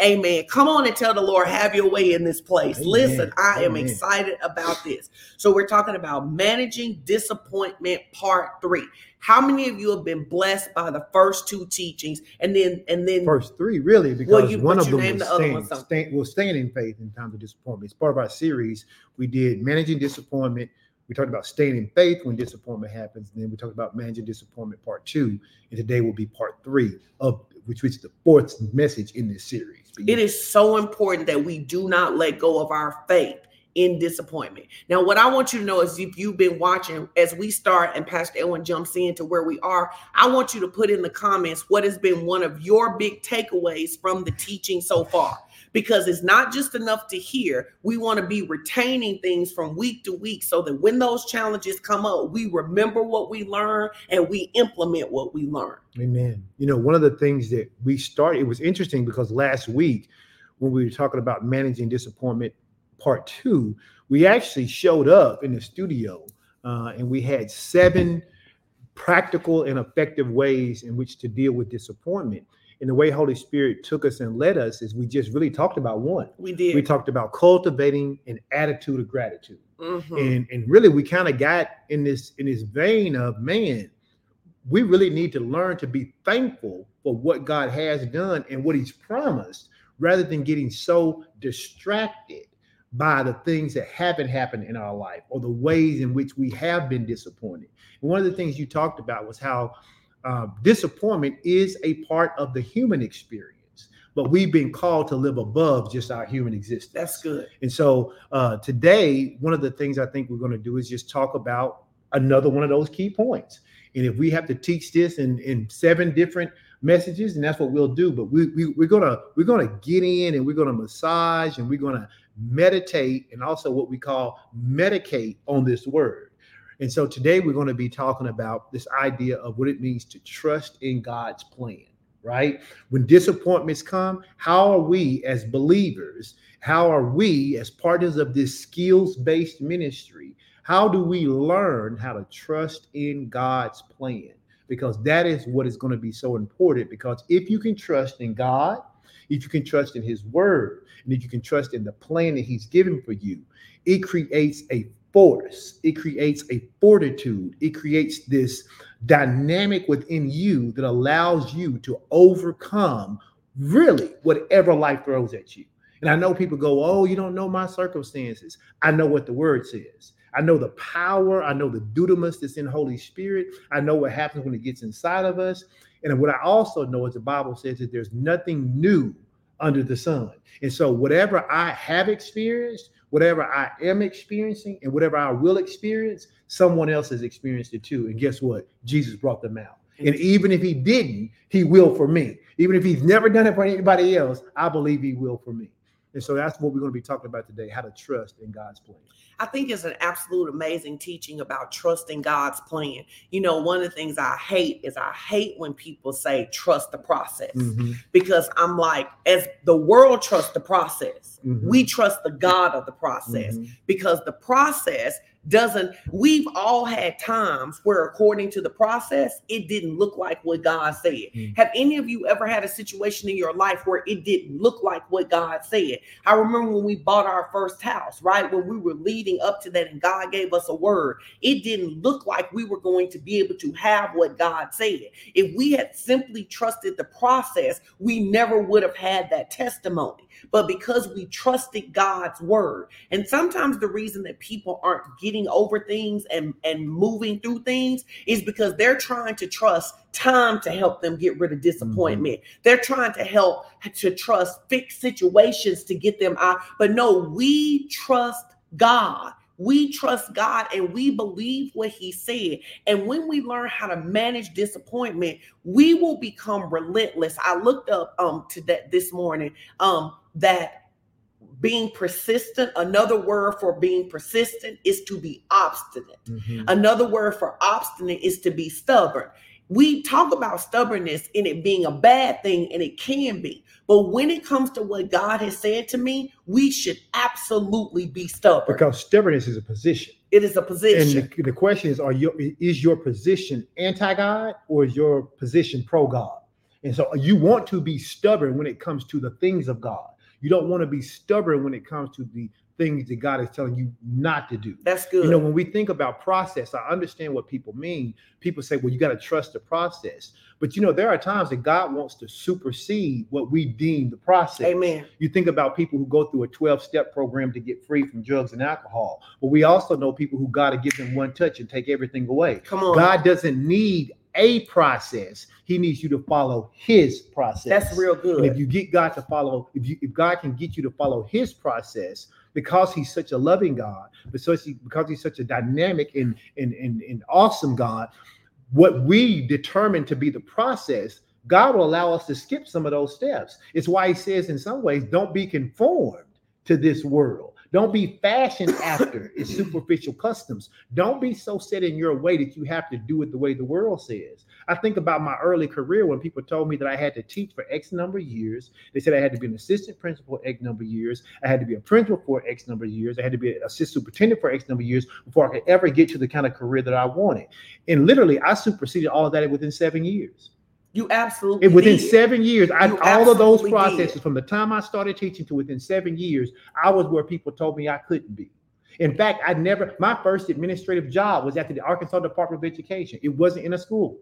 Amen. Come on and tell the Lord, have your way in this place. Amen. Listen, I am Amen. excited about this. So, we're talking about managing disappointment part three. How many of you have been blessed by the first two teachings? And then, and then, First three, really, because Well, you- one of them was the stand, one stand, in faith in times of disappointment. It's part of our series. We did managing disappointment. We talked about staying in faith when disappointment happens. And then we talked about managing disappointment part two. And today will be part three of which is the fourth message in this series. It so important that we do not let go of our faith in disappointment. Now, what I want you to know is if you've been watching as we start and Pastor Elwin jumps in to where we are, I want you to put in the comments what has been one of your big takeaways from the teaching so far. Because it's not just enough to hear, we want to be retaining things from week to week so that when those challenges come up, we remember what we learn and we implement what we learn. Amen. You know, one of the things that we started, it was interesting because last week when we were talking about managing disappointment part two, we actually showed up in the studio uh, and we had seven practical and effective ways in which to deal with disappointment. And the way Holy Spirit took us and led us is we just really talked about one. We did. We talked about cultivating an attitude of gratitude Mhm. and and really we kind of got in this in this vein of man we really need to learn to be thankful for what god has done and what he's promised rather than getting so distracted by the things that haven't happened in our life or the ways in which we have been disappointed and one of the things you talked about was how uh, disappointment is a part of the human experience but we've been called to live above just our human existence That's good. and so uh, today, one of the things I think we're going to do is just talk about another one of those key points. And if we have to teach this in, in seven different messages, and that's what we'll do. But we, we, we're gonna we're gonna get in and we're gonna massage and we're gonna meditate and also what we call medicate on this word. And so today we're going to be talking about this idea of what it means to trust in God's plan, right? When disappointments come, how are we as believers, how are we as partners of this skills based ministry, how do we learn how to trust in God's plan? Because that is what is going to be so important. Because if you can trust in God, if you can trust in His word, and if you can trust in the plan that He's given for you, it creates a force, it creates a fortitude, it creates this dynamic within you that allows you to overcome really whatever life throws at you. And I know people go, Oh, you don't know my circumstances. I know what the word says. I know the power. I know the dunamis that's in Holy Spirit. I know what happens when it gets inside of us. And what I also know is the Bible says that there's nothing new under the sun. And so, whatever I have experienced, whatever I am experiencing, and whatever I will experience, someone else has experienced it too. And guess what? Jesus brought them out. And even if he didn't, he will for me. Even if he's never done it for anybody else, I believe he will for me. And so that's what we're going to be talking about today how to trust in God's plan. I think it's an absolute amazing teaching about trusting God's plan. You know, one of the things I hate is I hate when people say trust the process Mhm, because I'm like, as the world trusts the process, mhm, we trust the God of the process mhm. because the process doesn't, we've all had times where, according to the process, it didn't look like what God said. Mm. Have any of you ever had a situation in your life where it didn't look like what God said? I remember when we bought our first house, right? When we were leading up to that and God gave us a word, it didn't look like we were going to be able to have what God said. If we had simply trusted the process, we never would have had that testimony. But because we trusted God's word, and sometimes the reason that people aren't getting over things and, and moving through things is because they're trying to trust time to help them get rid of disappointment. They're trying to help to trust fix situations to get them out. But no, we trust God. We trust God and we believe what He said. And when we learn how to manage disappointment, we will become relentless. I looked up um to that this morning um that being persistent, another word for being persistent is to be obstinate. Mhm. Another word for obstinate is to be stubborn. We talk about stubbornness in it being a bad thing, and it can be. But when it comes to what God has said to me, we should absolutely be stubborn. Because stubbornness is a position. it is a And position. the, the question is, are your is your position anti-God or is your position pro-God? And so you want to be stubborn when it comes to the things of God. You don't want to be stubborn when it comes to the things that God is telling you not to do. That's good. You know, when we think about process, I understand what people mean. People say, well, you got to trust the process. But you know, there are times that God wants to supersede what we deem the process. Amen. You think about people who go through a 12 step program to get free from drugs and alcohol. But we also know people who got to give them one touch and take everything away. Come on. God doesn't need a process. He needs you to follow his process. That's real good. And if you get God to follow, if you if God can get you to follow his process, because he's such a loving God, because, he, because he's such a dynamic and, and, and, and awesome God, what we determine to be the process, God will allow us to skip some of those steps. It's why he says in some ways, don't be conformed to this world. Don't be fashioned after its superficial customs. Don't be so set in your way that you have to do it the way the world says. I think about my early career when people told me that I had to teach for X number of years. They said I had to be an assistant principal X number of years. I had to be a principal for X number of years. I had to be an assistant superintendent for X number of years before I could ever get to the kind of career that I wanted. And literally, I superseded all of that within seven years. You absolutely And within did. seven years, I, all of those processes did. from the time I started teaching to within seven years, I was where people told me I couldn't be. In fact, I never, my first administrative job was at the Arkansas Department of Education. It wasn't in a school.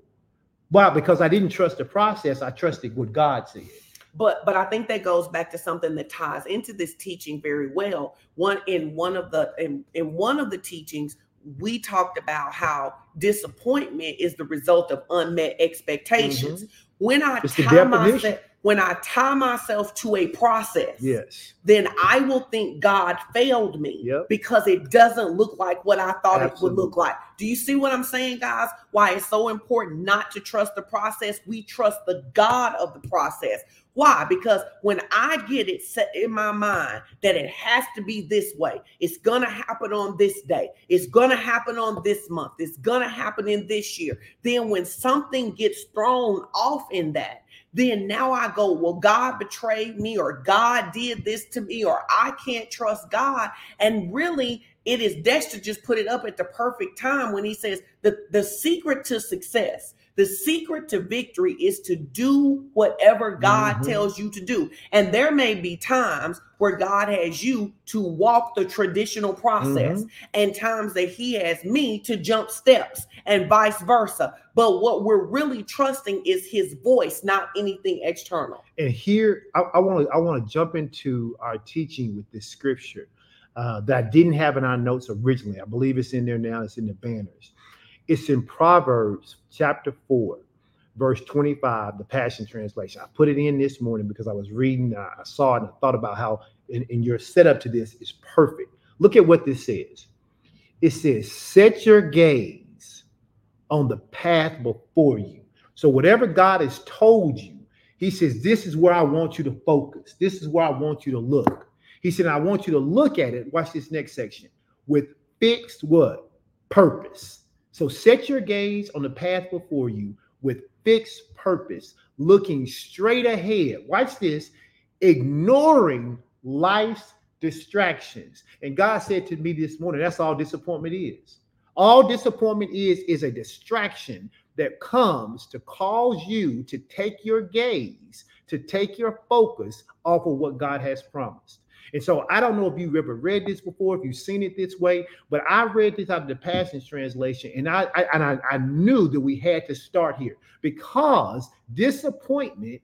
Why? Because I didn't trust the process, I trusted what God said. but but i think that goes back to something that ties into this teaching very well one in one of the in, in one of the teachings we talked about how disappointment is the result of unmet expectations. When i Mm-hmm. It's tie myself when i tie myself to a process Yes. then i will think god failed me Yep. because it doesn't look like what i thought it would look like. Do you see what i'm saying guys? Why it's so important not to trust the process. We trust the god of the process why? Because when I get it set in my mind that it has to be this way, it's going to happen on this day, it's going to happen on this month, it's going to happen in this year. Then when something gets thrown off in that, then now I go, well, God betrayed me, or God did this to me, or I can't trust God. And really, it is Dexter just put it up at the perfect time when he says the, the secret to success the secret to victory is to do whatever God Mhm. tells you to do. And there may be times where God has you to walk the traditional process and times that he has me to jump steps and vice versa. But what we're really trusting is his voice, not anything external. And here I want to I want to jump into our teaching with this scripture uh, that I didn't have in our notes originally. I believe it's in there now. It's in the banners. It's in Proverbs chapter four, verse twenty-five, the Passion Translation. I put it in this morning because I was reading. uh, I saw it and I thought about how in, in your setup to this is perfect. Look at what this says. It says, "Set your gaze on the path before you." So whatever God has told you. He says, This is where I want you to focus. This is where I want you to look. He said, I want you to look at it. Watch this next section with fixed what? Purpose. So set your gaze on the path before you with fixed purpose, looking straight ahead. Watch this, ignoring life's distractions. And God said to me this morning, that's all disappointment is. All disappointment is is a distraction that comes to cause you to take your gaze, to take your focus off of what God has promised. And so I don't know if you've ever read this before, if you've seen it this way, but I read this out of the Passion Translation, and I, I and I, I knew that we had to start here because disappointment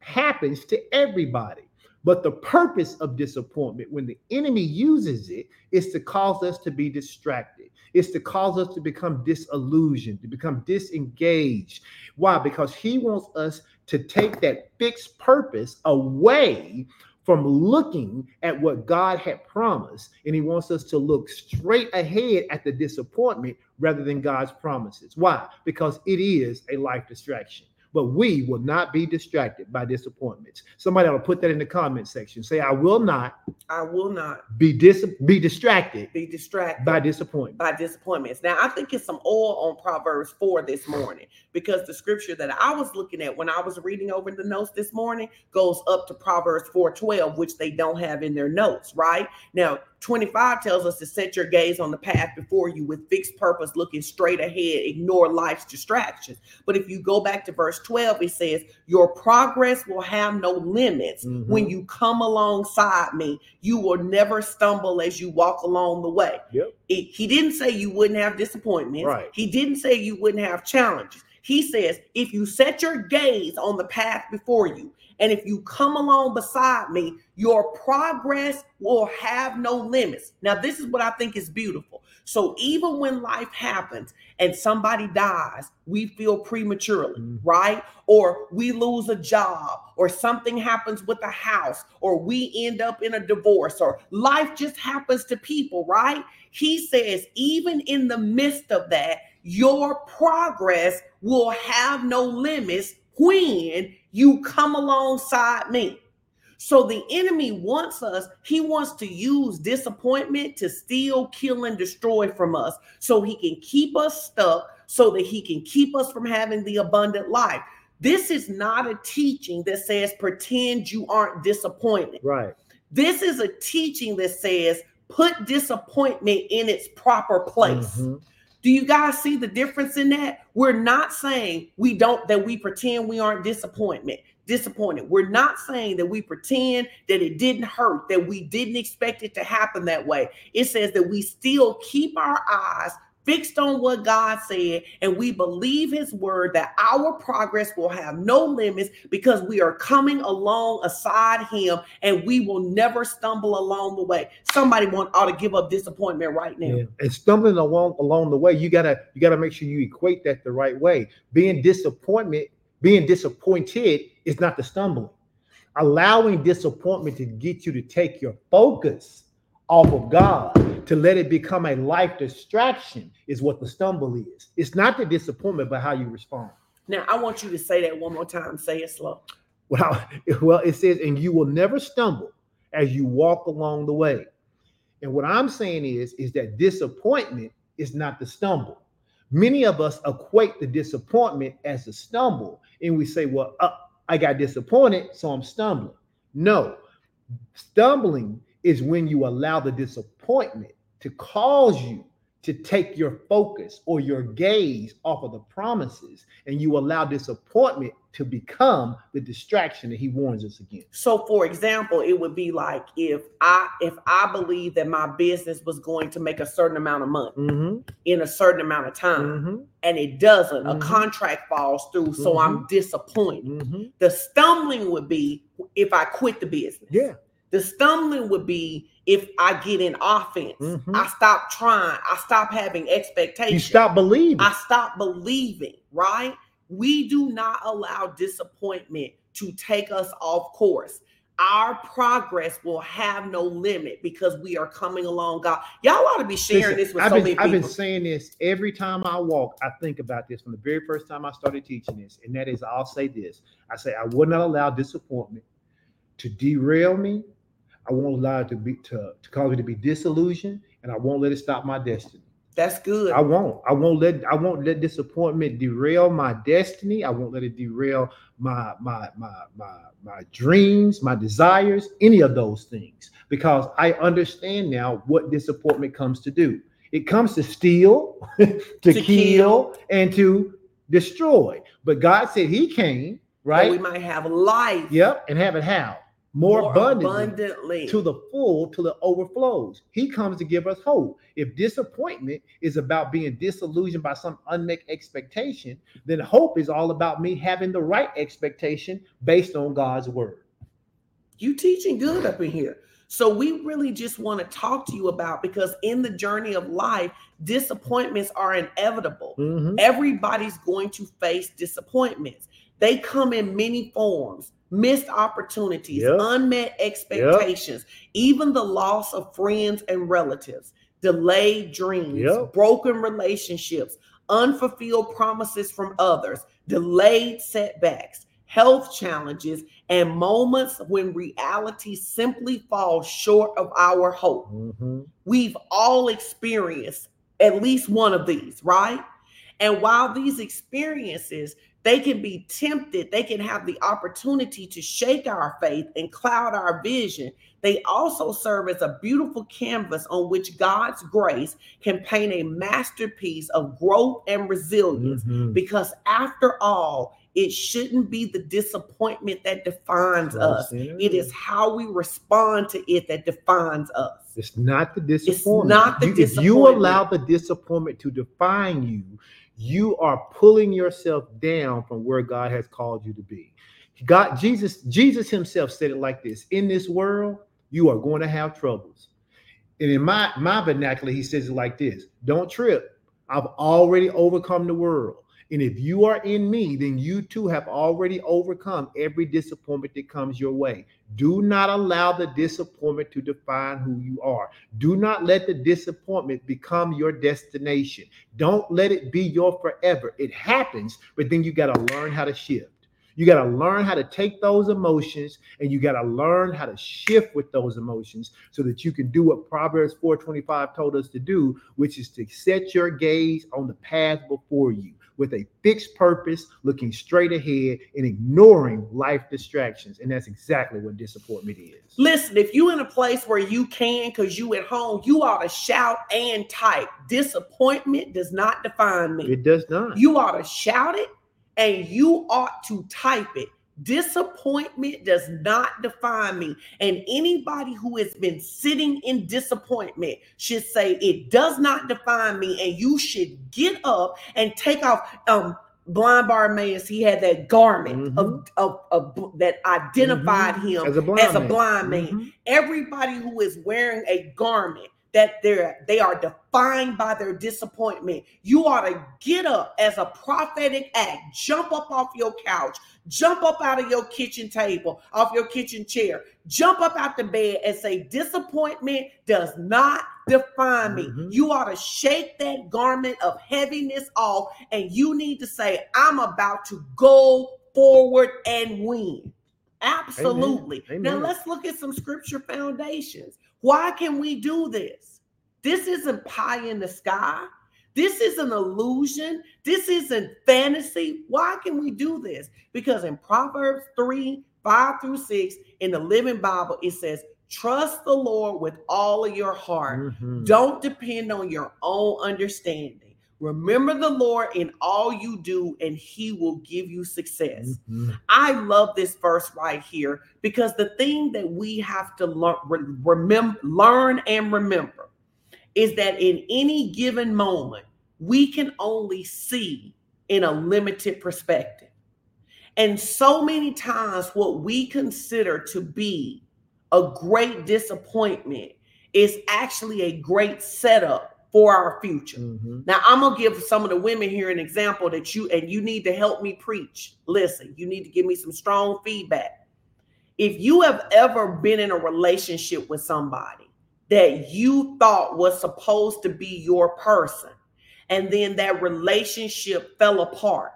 happens to everybody. But the purpose of disappointment, when the enemy uses it, is to cause us to be distracted. It's to cause us to become disillusioned, to become disengaged. Why? Because he wants us to take that fixed purpose away from looking at what God had promised. And he wants us to look straight ahead at the disappointment rather than God's promises. Why? Because it is a life distraction. But we will not be distracted by disappointments. Somebody ought to put that in the comment section. Say, I will not I will not be dis- be distracted be distracted by disappointment. by disappointments. Now, I think it's some oil on Proverbs 4 this morning because the scripture that I was looking at when I was reading over the notes this morning goes up to Proverbs 4 12, which they don't have in their notes, right? Now, 25 tells us to set your gaze on the path before you with fixed purpose, looking straight ahead, ignore life's distractions. But if you go back to verse 12, it says, Your progress will have no limits Mm-hmm. when you come alongside me. You will never stumble as you walk along the way. Yep. It- he didn't say you wouldn't have disappointments. Right. He didn't say you wouldn't have challenges. He says, if you set your gaze on the path before you, and if you come along beside me, your progress will have no limits. Now, this is what I think is beautiful. So, even when life happens and somebody dies, we feel prematurely, Mhm. right? Or we lose a job, or something happens with a house, or we end up in a divorce, or life just happens to people, right? He says, even in the midst of that, your progress will have no limits when you come alongside me. So the enemy wants us, he wants to use disappointment to steal, kill, and destroy from us so he can keep us stuck, so that he can keep us from having the abundant life. This is not a teaching that says pretend you aren't disappointed. Right. This is a teaching that says put disappointment in its proper place. Mhm. Do you guys see the difference in that? We're not saying we don't that we pretend we aren't disappointment disappointed. We're not saying that we pretend that it didn't hurt, that we didn't expect it to happen that way. It says that we still keep our eyes fixed on what God said and we believe his word that our progress will have no limits because we are coming along aside him and we will never stumble along the way. Somebody want ought to give up disappointment right now. Yeah. And stumbling along along the way, you gotta you gotta make sure you equate that the right way. Being disappointment, being disappointed is not the stumbling. Allowing disappointment to get you to take your focus off of God, to let it become a life distraction, is what the stumble is. It's not the disappointment, but how you respond. Now I want you to say that one more time. Say it slow. Well, well, it says, and you will never stumble as you walk along the way. And what I'm saying is, is that disappointment is not the stumble. Many of us equate the disappointment as a stumble, and we say, "Well, uh, I got disappointed, so I'm stumbling." No, stumbling is when you allow the disappointment to cause you to take your focus or your gaze off of the promises, and you allow disappointment to become the distraction that he warns us against. So for example, it would be like if I if I believe that my business was going to make a certain amount of money Mm-hmm. in a certain amount of time Mm-hmm. and it doesn't, a Mhm. contract falls through, so I'm disappointed. Mm-hmm. The stumbling would be if I quit the business. Yeah. The stumbling would be if I get in offense. Mhm. I stop trying. I stop having expectations. You stop believing. I stop believing, right? We do not allow disappointment to take us off course. Our progress will have no limit because we are coming along God. Y'all ought to be sharing Listen, this with I've so been, many people. I've been saying this every time I walk. I think about this from the very first time I started teaching this, and that is, I'll say this: I say I will not allow disappointment to derail me. I won't allow it to be to, to cause me to be disillusioned, and I won't let it stop my destiny. That's good. I won't. I won't let. I won't let disappointment derail my destiny. I won't let it derail my my my my my dreams, my desires, any of those things, because I understand now what disappointment comes to do. It comes to steal, to, To kill, kill. and to destroy. But God said He came, right? We might have life Yep, and have it how more, abundantly abundantly. to the full till it overflows. He comes to give us hope. If disappointment is about being disillusioned by some unmet expectation, then hope is all about me having the right expectation based on God's word. you teaching good up in here. So we really just want to talk to you about because in the journey of life, disappointments are inevitable. Mhm. Everybody's going to face disappointments. They come in many forms missed opportunities, Yep. unmet expectations, even the loss of friends and relatives, delayed dreams, Yep. broken relationships, unfulfilled promises from others, delayed setbacks, health challenges, and moments when reality simply falls short of our hope Mhm. we've all experienced at least one of these, right? And while these experiences they can be tempted. They can have the opportunity to shake our faith and cloud our vision. They also serve as a beautiful canvas on which God's grace can paint a masterpiece of growth and resilience. Mhm. Because after all, it shouldn't be the disappointment that defines us. It is how we respond to it that defines us. It's not the disappointment. It's not the You- If you allow the disappointment to define you, you are pulling yourself down from where God has called you to be. God, Jesus, Jesus Himself said it like this: In this world, you are going to have troubles. And in my my vernacular, He says it like this: Don't trip. I've already overcome the world. And if you are in me, then you too have already overcome every disappointment that comes your way. Do not allow the disappointment to define who you are. Do not let the disappointment become your destination. Don't let it be your forever. It happens, but then you got to learn how to shift. You got to learn how to take those emotions and you got to learn how to shift with those emotions so that you can do what Proverbs 4:25 told us to do, which is to set your gaze on the path before you with a fixed purpose, looking straight ahead and ignoring life distractions. And that's exactly what disappointment is. Listen, if you in a place where you can, because you at home, you ought to shout and type. Disappointment does not define me. It does not. You ought to shout it and you ought to type it. Disappointment does not define me. And anybody who has been sitting in disappointment should say, It does not define me. And you should get up and take off. Um, blind Bartimaeus, he had that garment of, of, of that identified him as a blind as a man. blind man Mhm. everybody who is wearing a garment that they're they are defined by their disappointment. You ought to get up as a prophetic act. Jump up off your couch. Jump up out of your kitchen table off your kitchen chair. Jump up out the bed and say disappointment does not define me. Mhm. you ought to shake that garment of heaviness off and you need to say i'm about to go forward and win. Absolutely. Now Amen. let's look at some scripture foundations why can we do this? This isn't pie in the sky. This isn't illusion. This isn't fantasy. Why can we do this? Because in Proverbs 3 5 through 6 in the Living Bible, it says, Trust the Lord with all of your heart. Mhm. Don't depend on your own understanding. Remember the Lord in all you do, and He will give you success. Mhm. I love this verse right here because the thing that we have to learn, remember, learn and remember is that in any given moment, we can only see in a limited perspective. And so many times, what we consider to be a great disappointment is actually a great setup for our future. Mhm. Now I'm gonna give some of the women here an example that you and you need to help me preach. Listen, you need to give me some strong feedback. If you have ever been in a relationship with somebody that you thought was supposed to be your person, and then that relationship fell apart,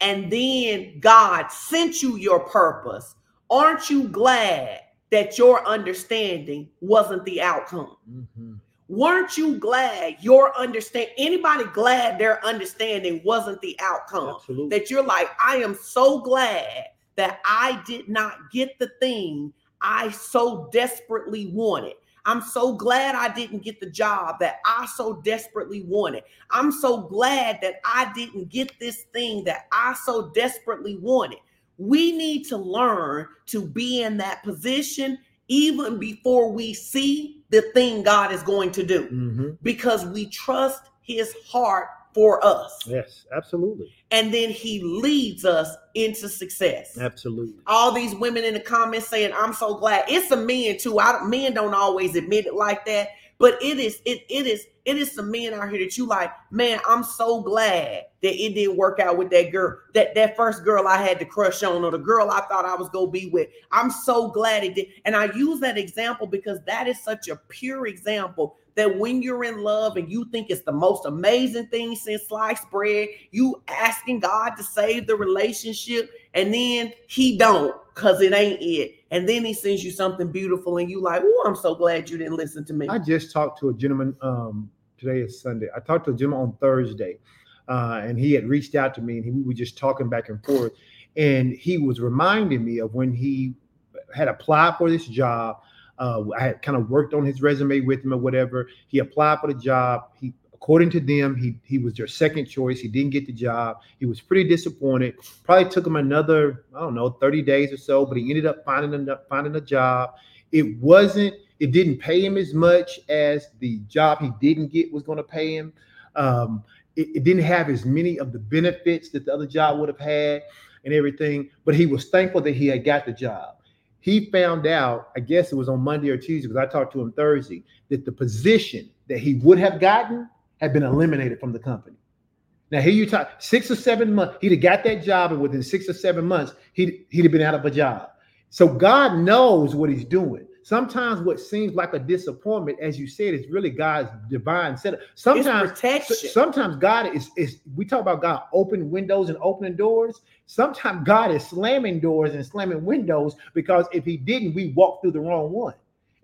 and then God sent you your purpose, aren't you glad that your understanding wasn't the outcome? Mhm. Weren't you glad your understand anybody glad their understanding wasn't the outcome? Absolutely. that you're like i am so glad that i did not get the thing i so desperately wanted. I'm so glad i didn't get the job that i so desperately wanted. I'm so glad that i didn't get this thing that i so desperately wanted. We need to learn to be in that position even before we see the thing God is going to do Mhm. because we trust his heart for us. Yes, absolutely. And then he leads us into success. Absolutely. All these women in the comments saying, I'm so glad. It's some men too. I men don't always admit it like that, but it is, it, it is, it is some men out here that you like, man, I'm so glad that it didn't work out with that girl, that that first girl I had to crush on, or the girl I thought I was gonna be with. I'm so glad it did. And I use that example because that is such a pure example that when you're in love and you think it's the most amazing thing since sliced bread, you asking God to save the relationship, and then he don't because it ain't it. And then he sends you something beautiful, and you like, oh, I'm so glad you didn't listen to me. I just talked to a gentleman. Um, today is Sunday. I talked to a gentleman on Thursday uh, and he had reached out to me, and he, we were just talking back and forth. And he was reminding me of when he had applied for this job. Uh, I had kind of worked on his resume with him or whatever. He applied for the job. He, according to them, he he was their second choice. He didn't get the job. He was pretty disappointed. Probably took him another, I don't know, 30 days or so, but he ended up finding a finding a job. It wasn't, it didn't pay him as much as the job he didn't get was going to pay him. Um, it, it didn't have as many of the benefits that the other job would have had and everything, but he was thankful that he had got the job. He found out, I guess it was on Monday or Tuesday, because I talked to him Thursday, that the position that he would have gotten had been eliminated from the company. Now, here you talk six or seven months, he'd have got that job, and within six or seven months, he'd, he'd have been out of a job. So God knows what he's doing. Sometimes what seems like a disappointment, as you said, is really God's divine setup. Sometimes protection. Sometimes God is is we talk about God opening windows and opening doors. Sometimes God is slamming doors and slamming windows because if he didn't, we walk through the wrong one.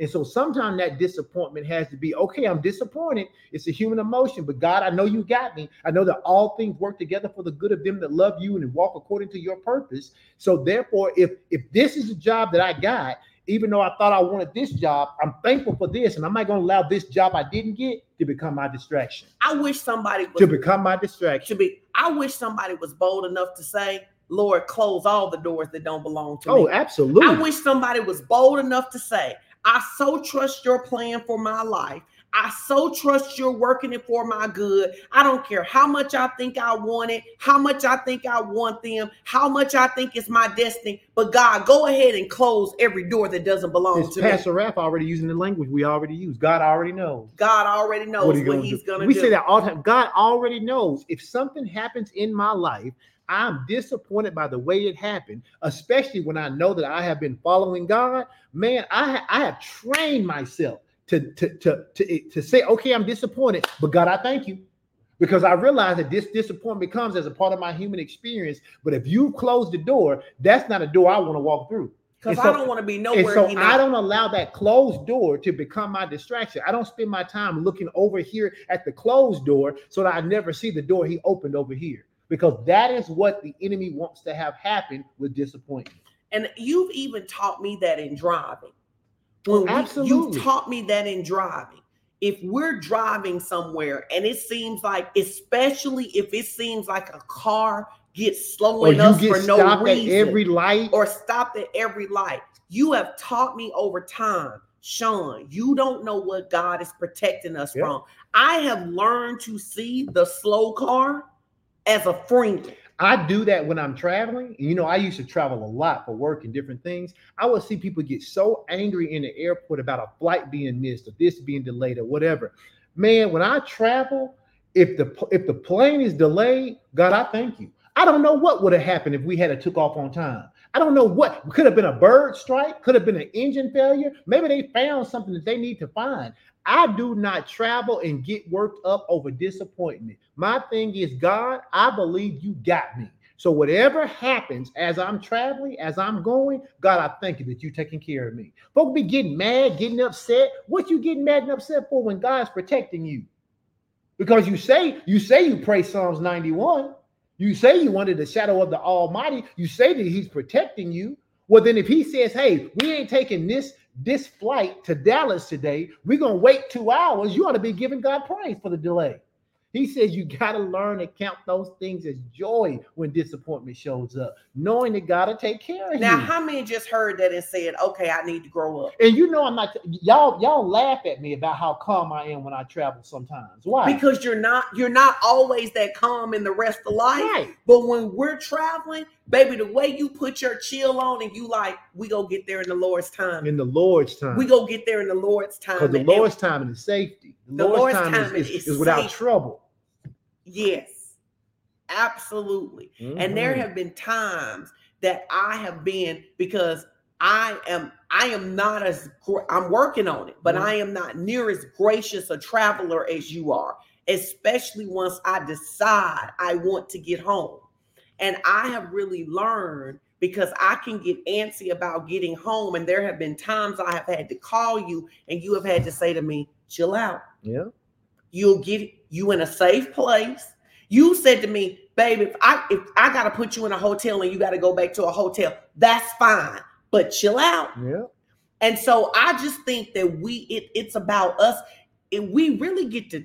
And so sometimes that disappointment has to be okay. I'm disappointed. It's a human emotion, but God, I know you got me. I know that all things work together for the good of them that love you and walk according to your purpose. So therefore, if if this is a job that I got even though I thought I wanted this job, I'm thankful for this, and I'm not going to allow this job I didn't get to become my distraction. I wish somebody was, to become my distraction. To be, I wish somebody was bold enough to say, "Lord, close all the doors that don't belong to oh, me." Oh, absolutely. I wish somebody was bold enough to say, "I so trust your plan for my life I so trust you're working it for my good. I don't care how much I think I want it, how much I think I want them, how much I think it's my destiny. But God, go ahead and close every door that doesn't belong it's to Pastor me. Raph already using the language we already use. God already knows. God already knows what, what he's going to do. We say that all the time. God already knows. If something happens in my life, I'm disappointed by the way it happened, especially when I know that I have been following God. Man, I, I have trained myself to, to, to, to, to say, okay, I'm disappointed, but God, I thank you. Because I realize that this disappointment comes as a part of my human experience. But if you close the door, that's not a door I want to walk through. Because so, I don't want to be nowhere. So I don't allow that closed door to become my distraction. I don't spend my time looking over here at the closed door so that I never see the door he opened over here. Because that is what the enemy wants to have happen with disappointment. And you've even taught me that in driving. Well, oh, Absolutely. You taught me that in driving. If we're driving somewhere and it seems like, especially if it seems like a car gets slowing us for no reason, every light, or stopped at every light, you have taught me over time, Sean. You don't know what God is protecting us yep. from. I have learned to see the slow car as a friend. I do that when I'm traveling. You know, I used to travel a lot for work and different things. I would see people get so angry in the airport about a flight being missed or this being delayed or whatever. Man, when I travel, if the if the plane is delayed, God, I thank you. I don't know what would have happened if we had a took off on time. I don't know what could have been a bird strike, could have been an engine failure. Maybe they found something that they need to find. I do not travel and get worked up over disappointment. My thing is, God, I believe you got me. So whatever happens as I'm traveling, as I'm going, God, I thank you that you're taking care of me. Folks be getting mad, getting upset. What you getting mad and upset for when God's protecting you? Because you say you say you pray Psalms 91. You say you under the shadow of the Almighty. You say that He's protecting you. Well, then if He says, "Hey, we ain't taking this this flight to Dallas today. We're going to wait two hours. You ought to be giving God praise for the delay. He says you got to learn to count those things as joy when disappointment shows up, knowing that God will take care of now, you. Now, how many just heard that and said, "Okay, I need to grow up"? And you know, I'm not. Y'all, y'all laugh at me about how calm I am when I travel. Sometimes, why? Because you're not. You're not always that calm in the rest of life. Right. But when we're traveling, baby, the way you put your chill on and you like, we go get there in the Lord's time. In the Lord's time. We go get there in the Lord's time. Because the Lord's time is the safety. The, the Lord's, Lord's, time, time is, is, is without trouble. Yes, absolutely. Mm-hmm. And there mm-hmm. have been times that I have been because I am I am not as I'm working on it, but mm-hmm. I am not near as gracious a traveler as you are, especially once I decide I want to get home. And I have really learned because I can get antsy about getting home. And there have been times I have had to call you and you have had to say to me, chill out. Yeah. You'll get you in a safe place. You said to me, babe, if I if I gotta put you in a hotel and you gotta go back to a hotel, that's fine. But chill out. Yeah. And so I just think that we it, it's about us. And we really get to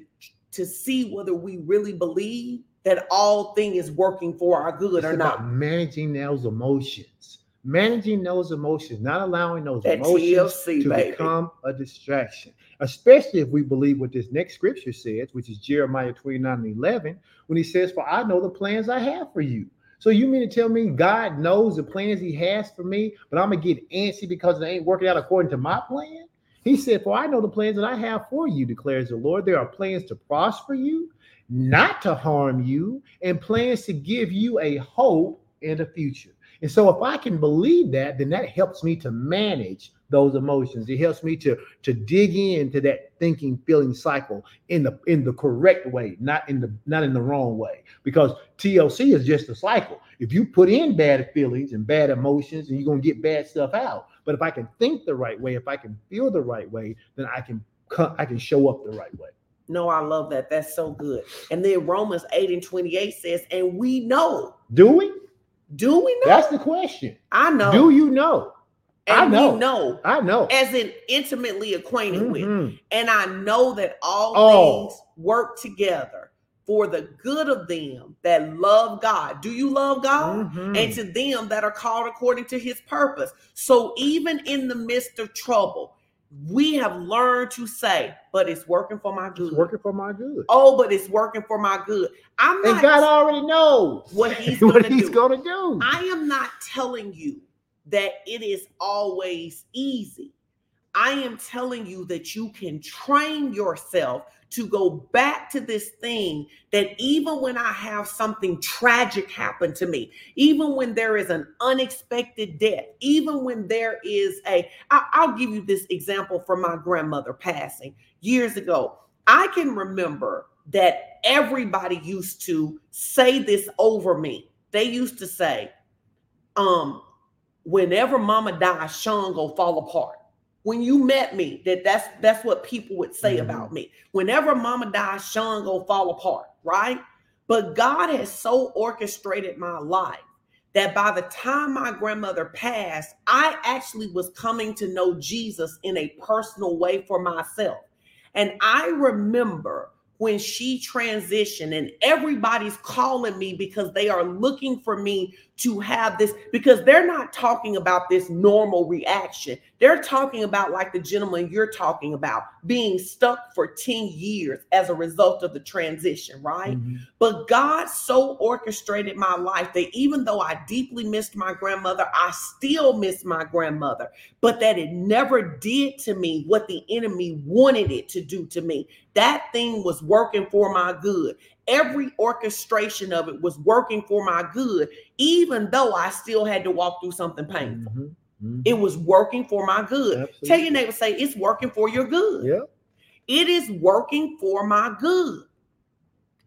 to see whether we really believe that all thing is working for our good It's or not. managing those emotions, managing those emotions, not allowing those That emotions TLC, to baby. become a distraction, especially if we believe what this next scripture says, which is Jeremiah 29 and 11, when he says, For I know the plans I have for you. So you mean to tell me God knows the plans he has for me, but I'm gonna get antsy because they ain't working out according to my plan? He said, For I know the plans that I have for you, declares the Lord. There are plans to prosper you, not to harm you, and plans to give you a hope and a future. And so if I can believe that, then that helps me to manage those emotions. It helps me to to dig into that thinking, feeling cycle in the in the correct way, not in the not in the wrong way. Because TLC is just a cycle. If you put in bad feelings and bad emotions, and you're gonna get bad stuff out. But if I can think the right way, if I can feel the right way, then I can I can show up the right way. No, I love that. That's so good. And then Romans 8 and 28 says, and we know. Do we? Do we know? That's the question. I know. Do you know? I know. know I know. as in intimately acquainted with. Mhm. And I know that all Oh. things work together for the good of them that love God. Do you love God? Mhm. And to them that are called according to his purpose. So even in the midst of trouble, we have learned to say, but it's working for my It's good. working for my good. Oh, but it's working for my good. I'm not, And God already knows what he's gonna he's do. gonna do. I am not telling you that it is always easy. I am telling you that you can train yourself to go back to this thing that even when I have something tragic happen to me, even when there is an unexpected death, even when there is a, I, I'll give you this example from my grandmother passing years ago. I can remember that everybody used to say this over me. They used to say, um, whenever mama dies, Sean go fall apart. When you met me, that that's that's what people would say Mhm. about me. Whenever mama dies, Sean go fall apart, right? But God has so orchestrated my life that by the time my grandmother passed, I actually was coming to know Jesus in a personal way for myself. And I remember when she transitioned and everybody's calling me because they are looking for me to have this because they're not talking about this normal reaction. They're talking about like the gentleman you're talking about being stuck for 10 years as a result of the transition, right? Mhm. But God so orchestrated my life that even though I deeply missed my grandmother, I still miss my grandmother, but that it never did to me what the enemy wanted it to do to me. That thing was working for my good. Every orchestration of it was working for my good, even though I still had to walk through something painful. Mhm. Mhm. It was working for my good. Tell your neighbor, say, it's working for your good. Yeah. It is working for my good.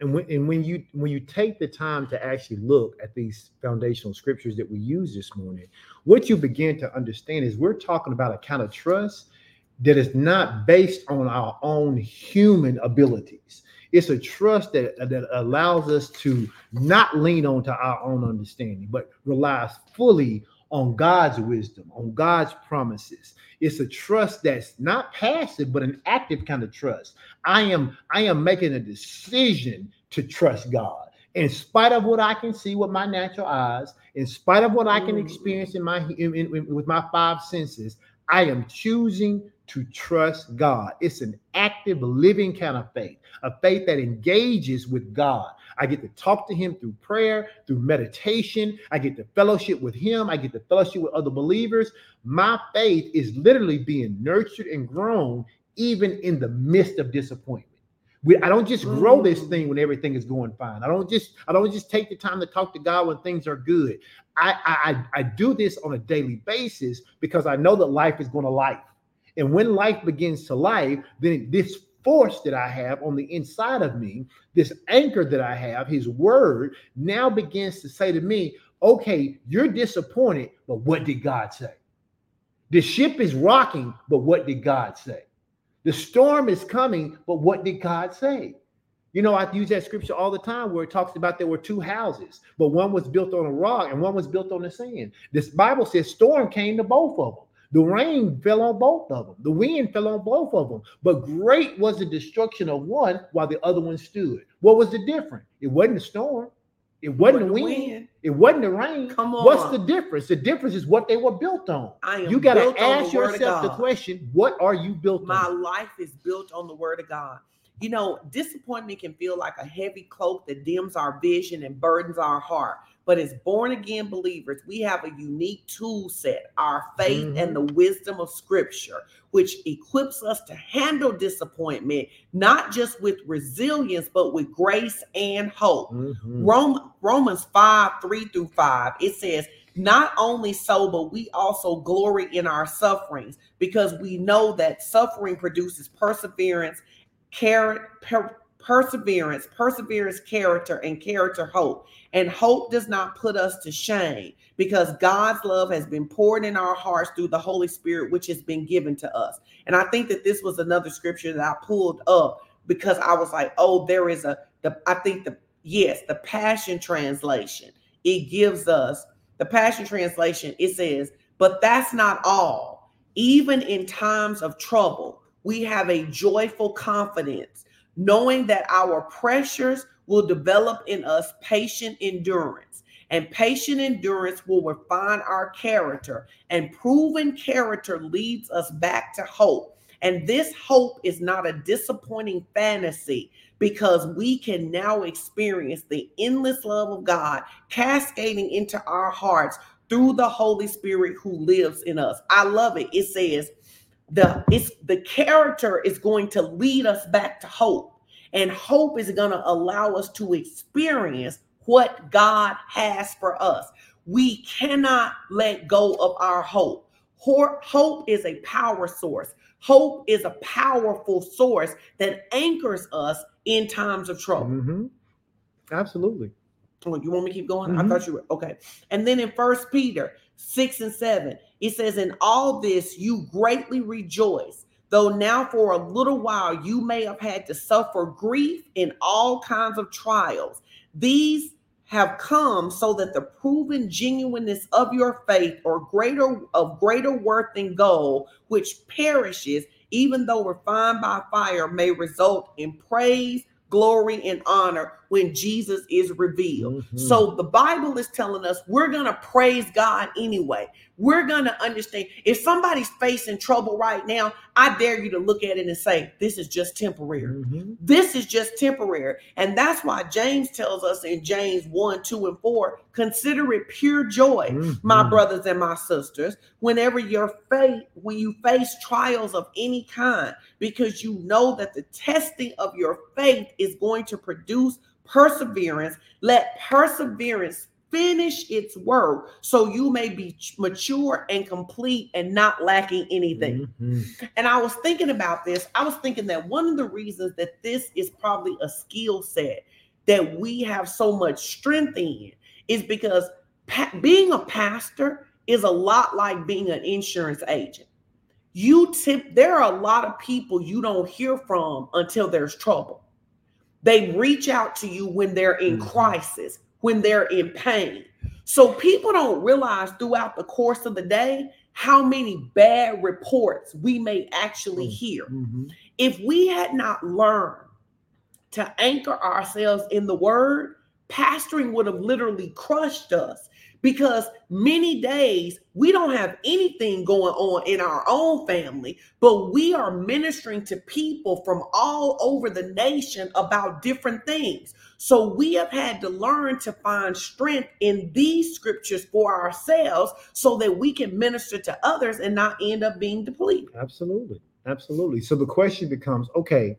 And when and when you when you take the time to actually look at these foundational scriptures that we use this morning, what you begin to understand is we're talking about a kind of trust that is not based on our own human abilities. It's a trust that, that allows us to not lean on to our own understanding, but relies fully on God's wisdom, on God's promises. It's a trust that's not passive, but an active kind of trust. I am I am making a decision to trust God. In spite of what I can see with my natural eyes, in spite of what I can Mm. experience in my in- in- in- with my five senses, I am choosing to trust God. It's an active, living kind of faith, a faith that engages with God. I get to talk to Him through prayer, through meditation. I get to fellowship with Him. I get to fellowship with other believers. My faith is literally being nurtured and grown even in the midst of disappointment. We, I don't just grow this Mm. thing when everything is going fine. I don't just I don't just take the time to talk to God when things are good. I I, I I do this on a daily basis because I know that life is going to life. And when life begins to life, then this force that I have on the inside of me, this anchor that I have, his word, now begins to say to me, okay, you're disappointed, but what did God say? The ship is rocking, but what did God say? The storm is coming, but what did God say? You know, I use that scripture all the time where it talks about there were two houses, but one was built on a rock and one was built on the sand. This Bible says storm came to both of them. The rain fell on both of them. The wind fell on both of them. But great was the destruction of one while the other one stood. What was the difference? It wasn't the storm. It wasn't the wind. It wasn't the rain. Come on. What's the difference? The difference is what they were built on. You got to ask yourself the question: What are you built My on? My life is built on the Word of God. You know, disappointment can feel like a heavy cloak that dims our vision and burdens our heart. But as born again believers, we have a unique tool set, our faith mm-hmm. and the wisdom of scripture, which equips us to handle disappointment, not just with resilience, but with grace and hope. Mm-hmm. Rome, Romans 5 3 through 5, it says, not only so, but we also glory in our sufferings because we know that suffering produces perseverance, character, perseverance, perseverance, character, and character, hope. And hope does not put us to shame because God's love has been poured in our hearts through the Holy Spirit, which has been given to us. And I think that this was another scripture that I pulled up because I was like, oh, there is a, the, I think the, yes, the Passion Translation. It gives us the Passion Translation. It says, but that's not all. Even in times of trouble, we have a joyful confidence knowing that our pressures will develop in us patient endurance. And patient endurance will refine our character, and proven character leads us back to hope. And this hope is not a disappointing fantasy because we can now experience the endless love of God cascading into our hearts through the Holy Spirit who lives in us. I love it. It says the it's the character is going to lead us back to hope and hope is going to allow us to experience what God has for us. We cannot let go of our hope. Hope is a power source. Hope is a powerful source that anchors us in times of trouble. Mm-hmm. Absolutely. Oh, you want me to keep going? Mm-hmm. I thought you were okay. And then in First Peter 6 and 7, it says, In all this you greatly rejoice though now for a little while you may have had to suffer grief in all kinds of trials. These have come so that the proven genuineness of your faith or greater of greater worth than gold, which perishes, even though refined by fire, may result in praise, glory, and honor when Jesus is revealed. Mm-hmm. So the Bible is telling us we're going to praise God anyway we're going to understand if somebody's facing trouble right now, I dare you to look at it and say, This is just temporary. Mm-hmm. This is just temporary. And that's why James tells us in James 1, 2, and 4 consider it pure joy, mm-hmm. my brothers and my sisters, whenever your faith, when you face trials of any kind, because you know that the testing of your faith is going to produce perseverance. Let perseverance finish its work so you may be mature and complete and not lacking anything. Mm-hmm. And I was thinking about this. I was thinking that one of the reasons that this is probably a skill set that we have so much strength in is because pa- being a pastor is a lot like being an insurance agent. You tip, there are a lot of people you don't hear from until there's trouble. They reach out to you when they're in mm-hmm. crisis when they're in pain. So people don't realize throughout the course of the day how many bad reports we may actually mm, hear. Mm-hmm. If we had not learned to anchor ourselves in the word, pastoring would have literally crushed us because many days we don't have anything going on in our own family, but we are ministering to people from all over the nation about different things. So we have had to learn to find strength in these scriptures for ourselves so that we can minister to others and not end up being depleted. Absolutely. Absolutely. So the question becomes okay,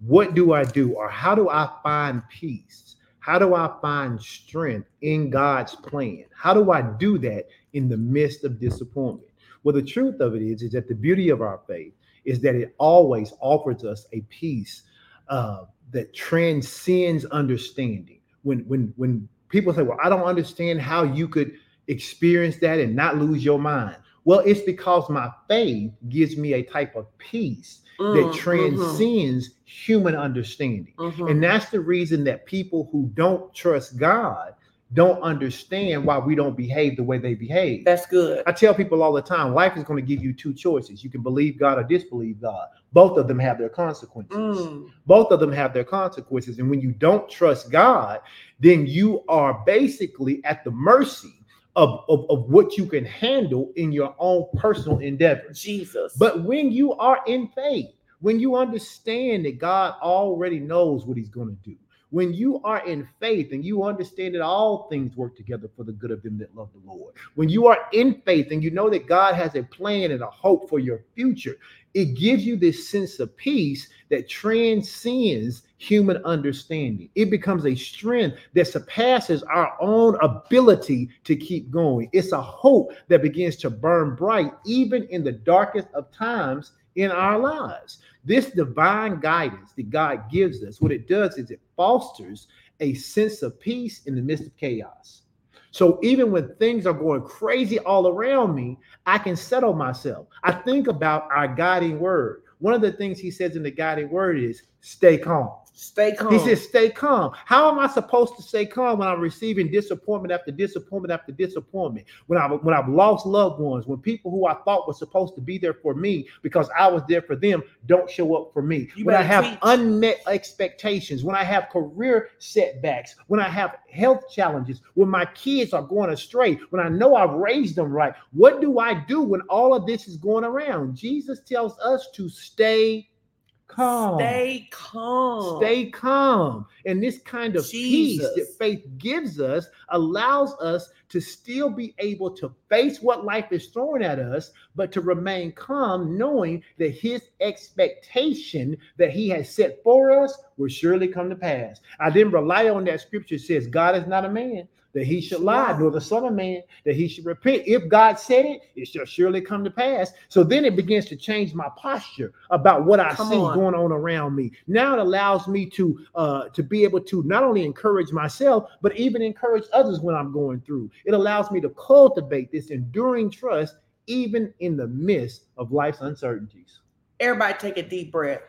what do I do or how do I find peace? How do I find strength in God's plan? How do I do that in the midst of disappointment? Well, the truth of it is, is that the beauty of our faith is that it always offers us a peace uh, that transcends understanding. When when when people say, "Well, I don't understand how you could experience that and not lose your mind," Well, it's because my faith gives me a type of peace that mhm, transcends human understanding. mhm. And that's the reason that people who don't trust God don't understand why we don't behave the way they behave. That's good. I tell people all the time life is going to give you two choices. You can believe God or disbelieve God. Both of them have their consequences. Mm, Both of them have their consequences. And when you don't trust God, then you are basically at the mercy of, of, of what you can handle in your own personal endeavors. Jesus. But when you are in faith, when you understand that God already knows what he's going to do, when you are in faith and you understand that all things work together for the good of them that love the Lord, when you are in faith and you know that God has a plan and a hope for your future, it gives you this sense of peace that transcends human understanding. It becomes a strength that surpasses our own ability to keep going. It's a hope that begins to burn bright even in the darkest of times in our lives. This divine guidance that God gives us, what it does is it fosters a sense of peace in the midst of chaos. So even when things are going crazy all around me, I can settle myself. I think about our guiding word. One of the things he says in the guiding word is stay calm. Stay calm. He says, stay calm. How am I supposed to stay calm when I'm receiving disappointment after disappointment after disappointment? When I've when I've lost loved ones, when people who I thought were supposed to be there for me because I was there for them don't show up for me. You when I have teach. unmet expectations, when I have career setbacks, when I have health challenges, when my kids are going astray, when I know I've raised them right. What do I do when all of this is going around? Jesus tells us to stay calm. Stay calm. Stay calm. And this kind of peace that faith gives us allows us to still be able to face what life is throwing at us, but to remain calm, knowing that his expectation that he has set for us will surely come to pass. I then rely on that scripture says, God is not a man that he should lie, nor the son of man that he should repent. If God said it, it shall surely come to pass. So then it begins to change my posture about what I Come see on. going on around me. Now it allows me to uh to be able to not only encourage myself, but even encourage others when I'm going through. It allows me to cultivate this enduring trust even in the midst of life's uncertainties. Everybody take a deep breath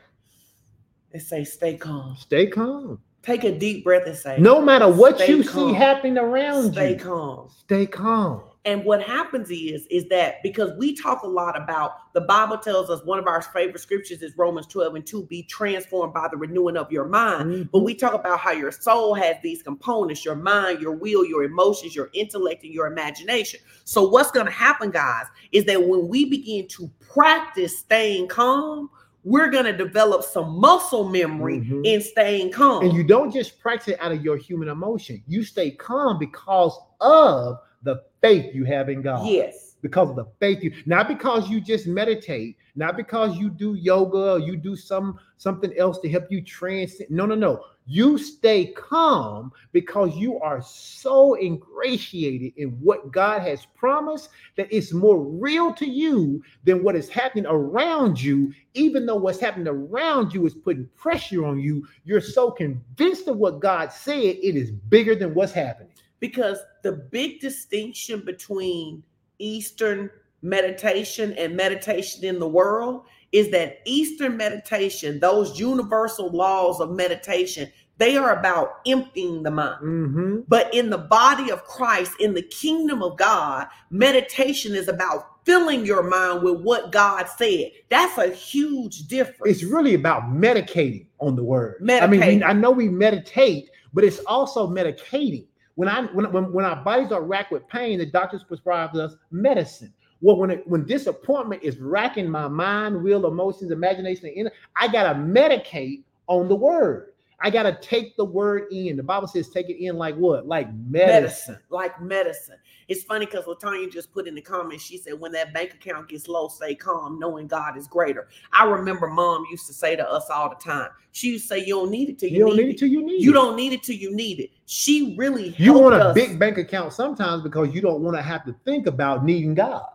and say, stay calm. Stay calm. Take a deep breath and say, No matter what you calm. see happening around stay you, stay calm. stay calm. And what happens is, is that because we talk a lot about the Bible tells us one of our favorite scriptures is Romans 12 and 2 be transformed by the renewing of your mind. Mhm. But we talk about how your soul has these components your mind, your will, your emotions, your intellect, and your imagination. So, what's going to happen, guys, is that when we begin to practice staying calm, we're going to develop some muscle memory Mhm. in staying calm. And you don't just practice it out of your human emotion. You stay calm because of the faith you have in God. yes. Because of the faith you not because you just meditate, not because you do yoga or you do some something else to help you transcend. No, no, no. You stay calm because you are so ingratiated in what God has promised that it's more real to you than what is happening around you. Even though what's happening around you is putting pressure on you, you're so convinced of what God said, it is bigger than what's happening. because the big distinction between Eastern meditation and meditation in the world is that Eastern meditation, those universal laws of meditation, they are about emptying the mind. Mhm. But in the body of Christ, in the kingdom of God, meditation is about filling your mind with what God said. That's a huge difference. It's really about medicating on the word. I mean. I know we meditate, but it's also medicating. When I when, when when our bodies are racked with pain, the doctors prescribe us medicine. Well, when it, when disappointment is racking my mind, will, emotions, imagination, and I gotta medicate on the word. I gotta take the word in. The Bible says take it in like what? Like medicine. medicine, like medicine. It's funny because Latanya just put in the comments, she said, when that bank account gets low, stay calm, knowing God is greater. I remember mom used to say to us all the time, she used to say, You don't need it till you, You don't need, it. it till you need you it. don't need it till you need it. She really You want a us. big bank account sometimes because you don't want to have to think about needing God.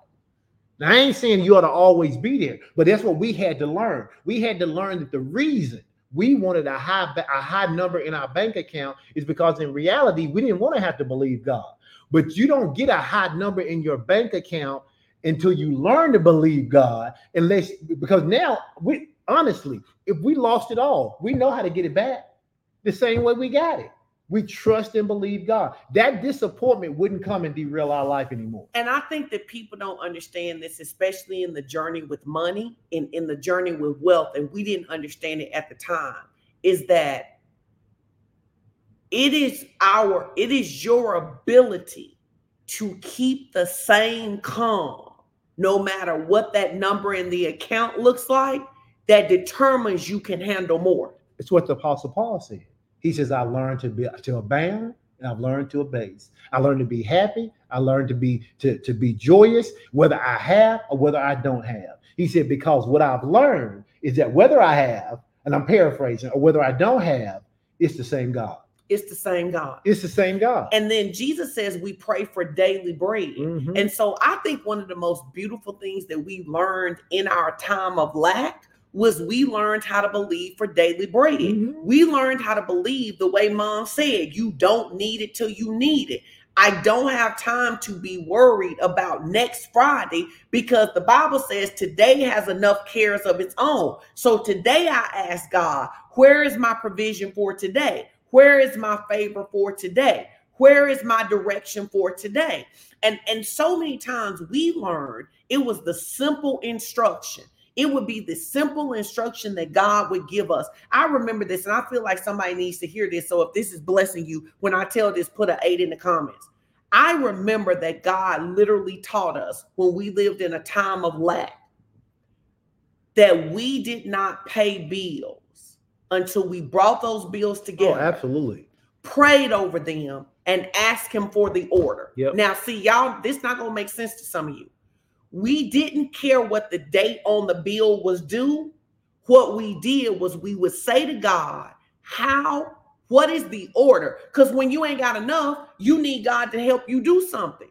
Now, I ain't saying you ought to always be there, but that's what we had to learn. We had to learn that the reason we wanted a high a high number in our bank account is because in reality we didn't want to have to believe God. But you don't get a high number in your bank account until you learn to believe God. Unless because now we honestly, if we lost it all, we know how to get it back the same way we got it. We trust and believe God. That disappointment wouldn't come and derail our life anymore. And I think that people don't understand this, especially in the journey with money and in the journey with wealth. And we didn't understand it at the time, is that it is our, it is your ability to keep the same calm, no matter what that number in the account looks like, that determines you can handle more. It's what the Apostle Paul said. He says, I learned to be to abound and I've learned to abase. I learned to be happy. I learned to be to, to be joyous, whether I have or whether I don't have. He said, because what I've learned is that whether I have, and I'm paraphrasing, or whether I don't have, it's the same God. It's the same God. It's the same God. And then Jesus says we pray for daily bread. Mhm. And so I think one of the most beautiful things that we learned in our time of lack was we learned how to believe for daily bread. Mhm. We learned how to believe the way mom said, you don't need it till you need it. I don't have time to be worried about next Friday because the Bible says today has enough cares of its own. So today I ask God, where is my provision for today? Where is my favor for today? Where is my direction for today? And and so many times we learned it was the simple instruction. It would be the simple instruction that God would give us. I remember this, and I feel like somebody needs to hear this. So if this is blessing you, when I tell this, put an eight in the comments. I remember that God literally taught us when we lived in a time of lack that we did not pay bills until we brought those bills Oh, together absolutely. prayed over them and asked him for the order. Yep. Now, see, y'all, this not gonna make sense to some of you. We didn't care what the date on the bill was due. What we did was we would say to God, How, what is the order? Because when you ain't got enough, you need God to help you do something.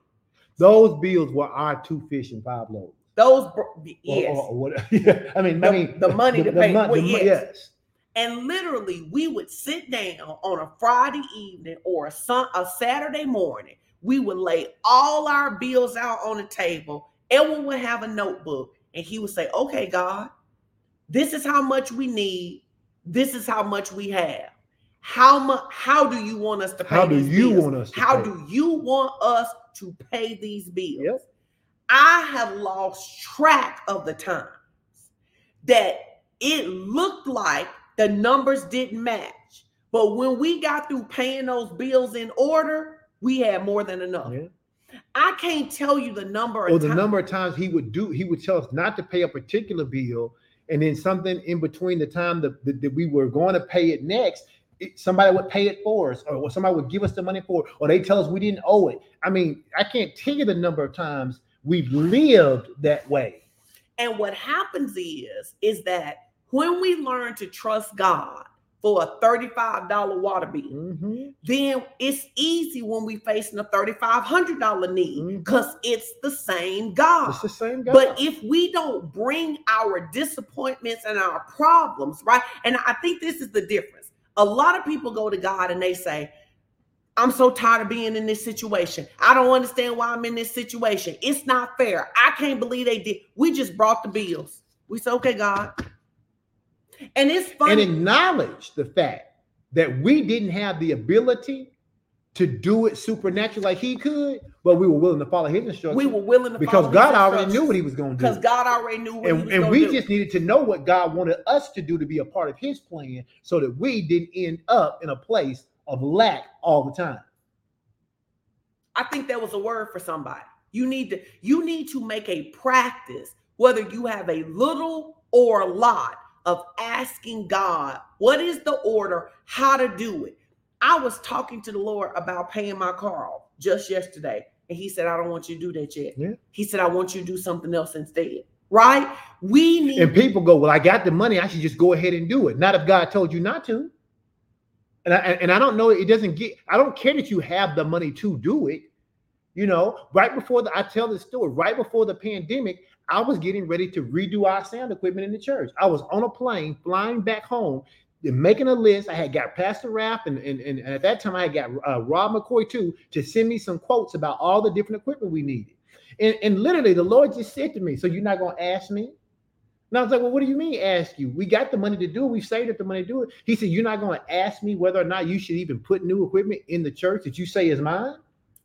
Those bills were our two fish and five loaves. Those, Or- yes. Or, or yeah, I mean, The- I mean, the money to pay- mon- well, yes. yes. And literally, we would sit down on a Friday evening or a, sun, a Saturday morning. We would lay all our bills out on the table. Everyone would have a notebook, and he would say, "Okay, God, this is how much we need. This is how much we have. How much? How do you want us to pay? How do these you bills? want us to How pay? do you want us to pay these bills? Yep. I have lost track of the times that it looked like the numbers didn't match. But when we got through paying those bills in order, we had more than enough. Yeah. I can't tell you the number Or of the times. number of times he would do, he would tell us not to pay a particular bill, and then something in between the time that, that, that we were going to pay it next, it, somebody would pay it for us, or somebody would give us the money for it, or they tell us we didn't owe it. I mean, I can't tell you the number of times we've lived that way. And what happens is, is that when we learn to trust God for a $35 water bill, Mhm. then it's easy when we facing a $3,500 need because it's the same God. It's the same guy. But if we don't bring our disappointments and our problems, right? And I think this is the difference. A lot of people go to God and they say, I'm so tired of being in this situation. I don't understand why I'm in this situation. It's not fair. I can't believe they did. We just brought the bills. We said, okay, God. And it's and funny. acknowledge the fact that we didn't have the ability to do it supernatural like he could, but we were willing to follow his instructions. we were willing to because follow his God already knew what he was going to do. because. God already knew what he And, was and we do. just needed to know what God wanted us to do to be a part of his plan so that we didn't end up in a place of lack all the time. I think that was a word for somebody. You need to you need to make a practice, whether you have a little or a lot, of asking God what is the order, how to do it. I was talking to the Lord about paying my car off just yesterday, and He said, "I don't want you to do that yet." Yeah. He said, "I want you to do something else instead." Right? We need. And people go, Well, I got the money. I should just go ahead and do it. Not if God told you not to. And I, and I don't know, it doesn't get, I don't care that you have the money to do it. You know, right before the, I tell this story, right before the pandemic, I was getting ready to redo our sound equipment in the church. I was on a plane flying back home, making a list. I had got Pastor Raff, and, and, and at that time I had got uh, Rob McCoy too to send me some quotes about all the different equipment we needed. And, and literally, the Lord just said to me, So you're not going to ask me? And I was like, Well, what do you mean ask you? We got the money to do it. We've saved up the money to do it. He said, You're not going to ask me whether or not you should even put new equipment in the church that you say is mine?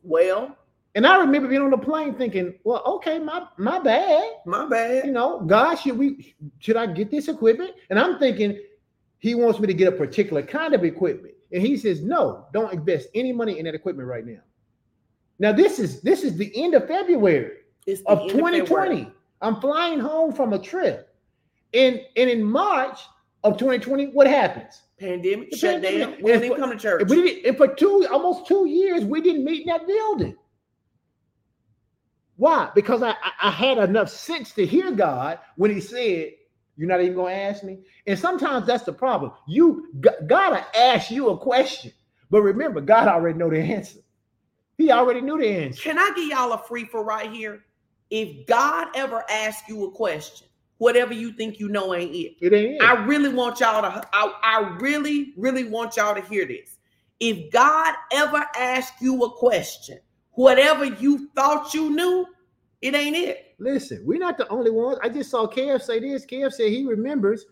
Well, And I remember being on the plane thinking, Well, okay, my my bad. my bad. You know, God, should we should I get this equipment? And I'm thinking he wants me to get a particular kind of equipment. And he says, No, don't invest any money in that equipment right now. Now, this is this is the end of February of end February. 2020. I'm flying home from a trip. And, and in March of 2020, what happens? Pandemic shut down. We didn't come to church. We didn't, and for two, almost two years, we didn't meet in that building. Why? Because I, I, had enough sense to hear God when He said, "You're not even going to ask me." And sometimes that's the problem. You G- God will ask you a question, but remember, God already know the answer. He already knew the answer. Can I give y'all a free for right here? If God ever asks you a question, whatever you think you know ain't it. It ain't. It. I really want y'all to, I, I really, really want y'all to hear this. If God ever asks you a question, whatever you thought you knew, it ain't it. Listen, we're not the only ones. I just saw Kev say this. Kev said he remembers.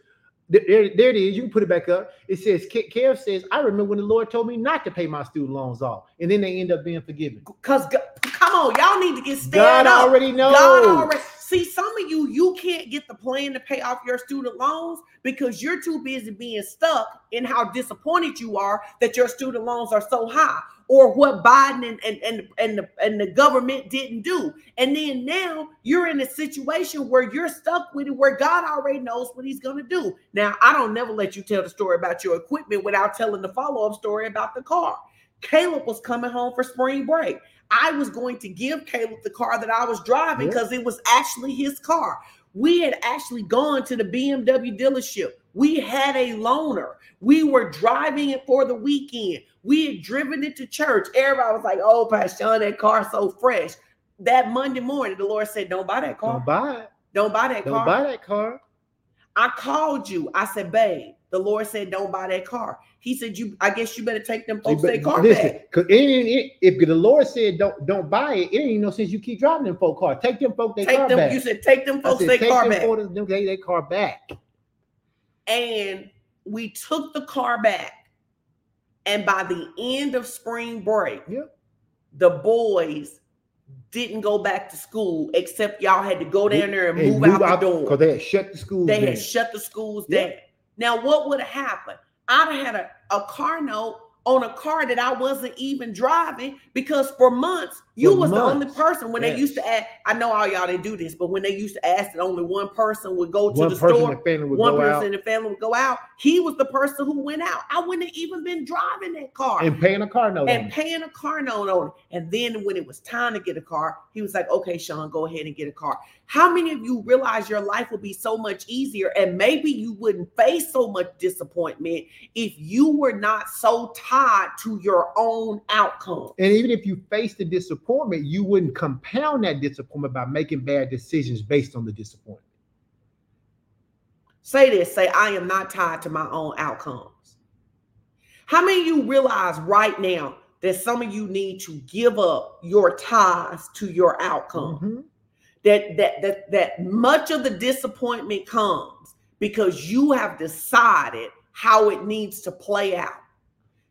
There, there it is. You can put it back up. It says Kev says, "I remember when the Lord told me not to pay my student loans off, and then they end up being forgiven." Because, come on, y'all need to get stand God up. already knows. God already see some of you, you can't get the plan to pay off your student loans because you're too busy being stuck in how disappointed you are that your student loans are so high, or what Biden and and and, and the and the government didn't do. And then now you're in a situation where you're stuck with it, where God already knows what He's gonna do. Now, I don't never let you tell the story about your equipment without telling the follow-up story about the car. Caleb was coming home for spring break. I was going to give Caleb the car that I was driving Yeah. because it was actually his car. We had actually gone to the BMW dealership. We had a loaner. We were driving it for the weekend. We had driven it to church. Everybody was like, "Oh, Pastor that car's so fresh." That Monday morning, the Lord said, "Don't buy that car. Don't buy it. Don't buy that car. Don't buy that car. I called you. I said, "Babe, the Lord said, don't buy that car." He said, "You, I guess you better take them folks their car listen, back." 'cause it it- if the Lord said don't don't buy it, it ain't no sense you keep driving them folk car. Take them folk their Take car them. back. You said, "Take them folks said, their take car them back." folk them they, car back. and we took the car back. And by the end of spring break, Yep. the boys didn't go back to school except y'all had to go down there and Hey, move, out, the door. because they had shut the school. They down. had shut the schools Yeah. down. Now, what would have happened? I'd have had a, a car note on a car that I wasn't even driving because for months you was the only person when they used to ask. I know all y'all didn't do this, but when they used to ask that only one person would go to One the store, one person out in the family would go out. He was the person who went out. I wouldn't have even been driving that car and paying a car note. and paying a car note on it. And then when it was time to get a car, he was like, okay, Sean, go ahead and get a car. How many of you realize your life would be so much easier and maybe you wouldn't face so much disappointment if you were not so tied to your own outcome? And even if you face the disappointment, you wouldn't compound that disappointment by making bad decisions based on the disappointment. Say this, say, I am not tied to my own outcomes. How many of you realize right now that some of you need to give up your ties to your outcome? Mhm. that that that that much of the disappointment comes because you have decided how it needs to play out.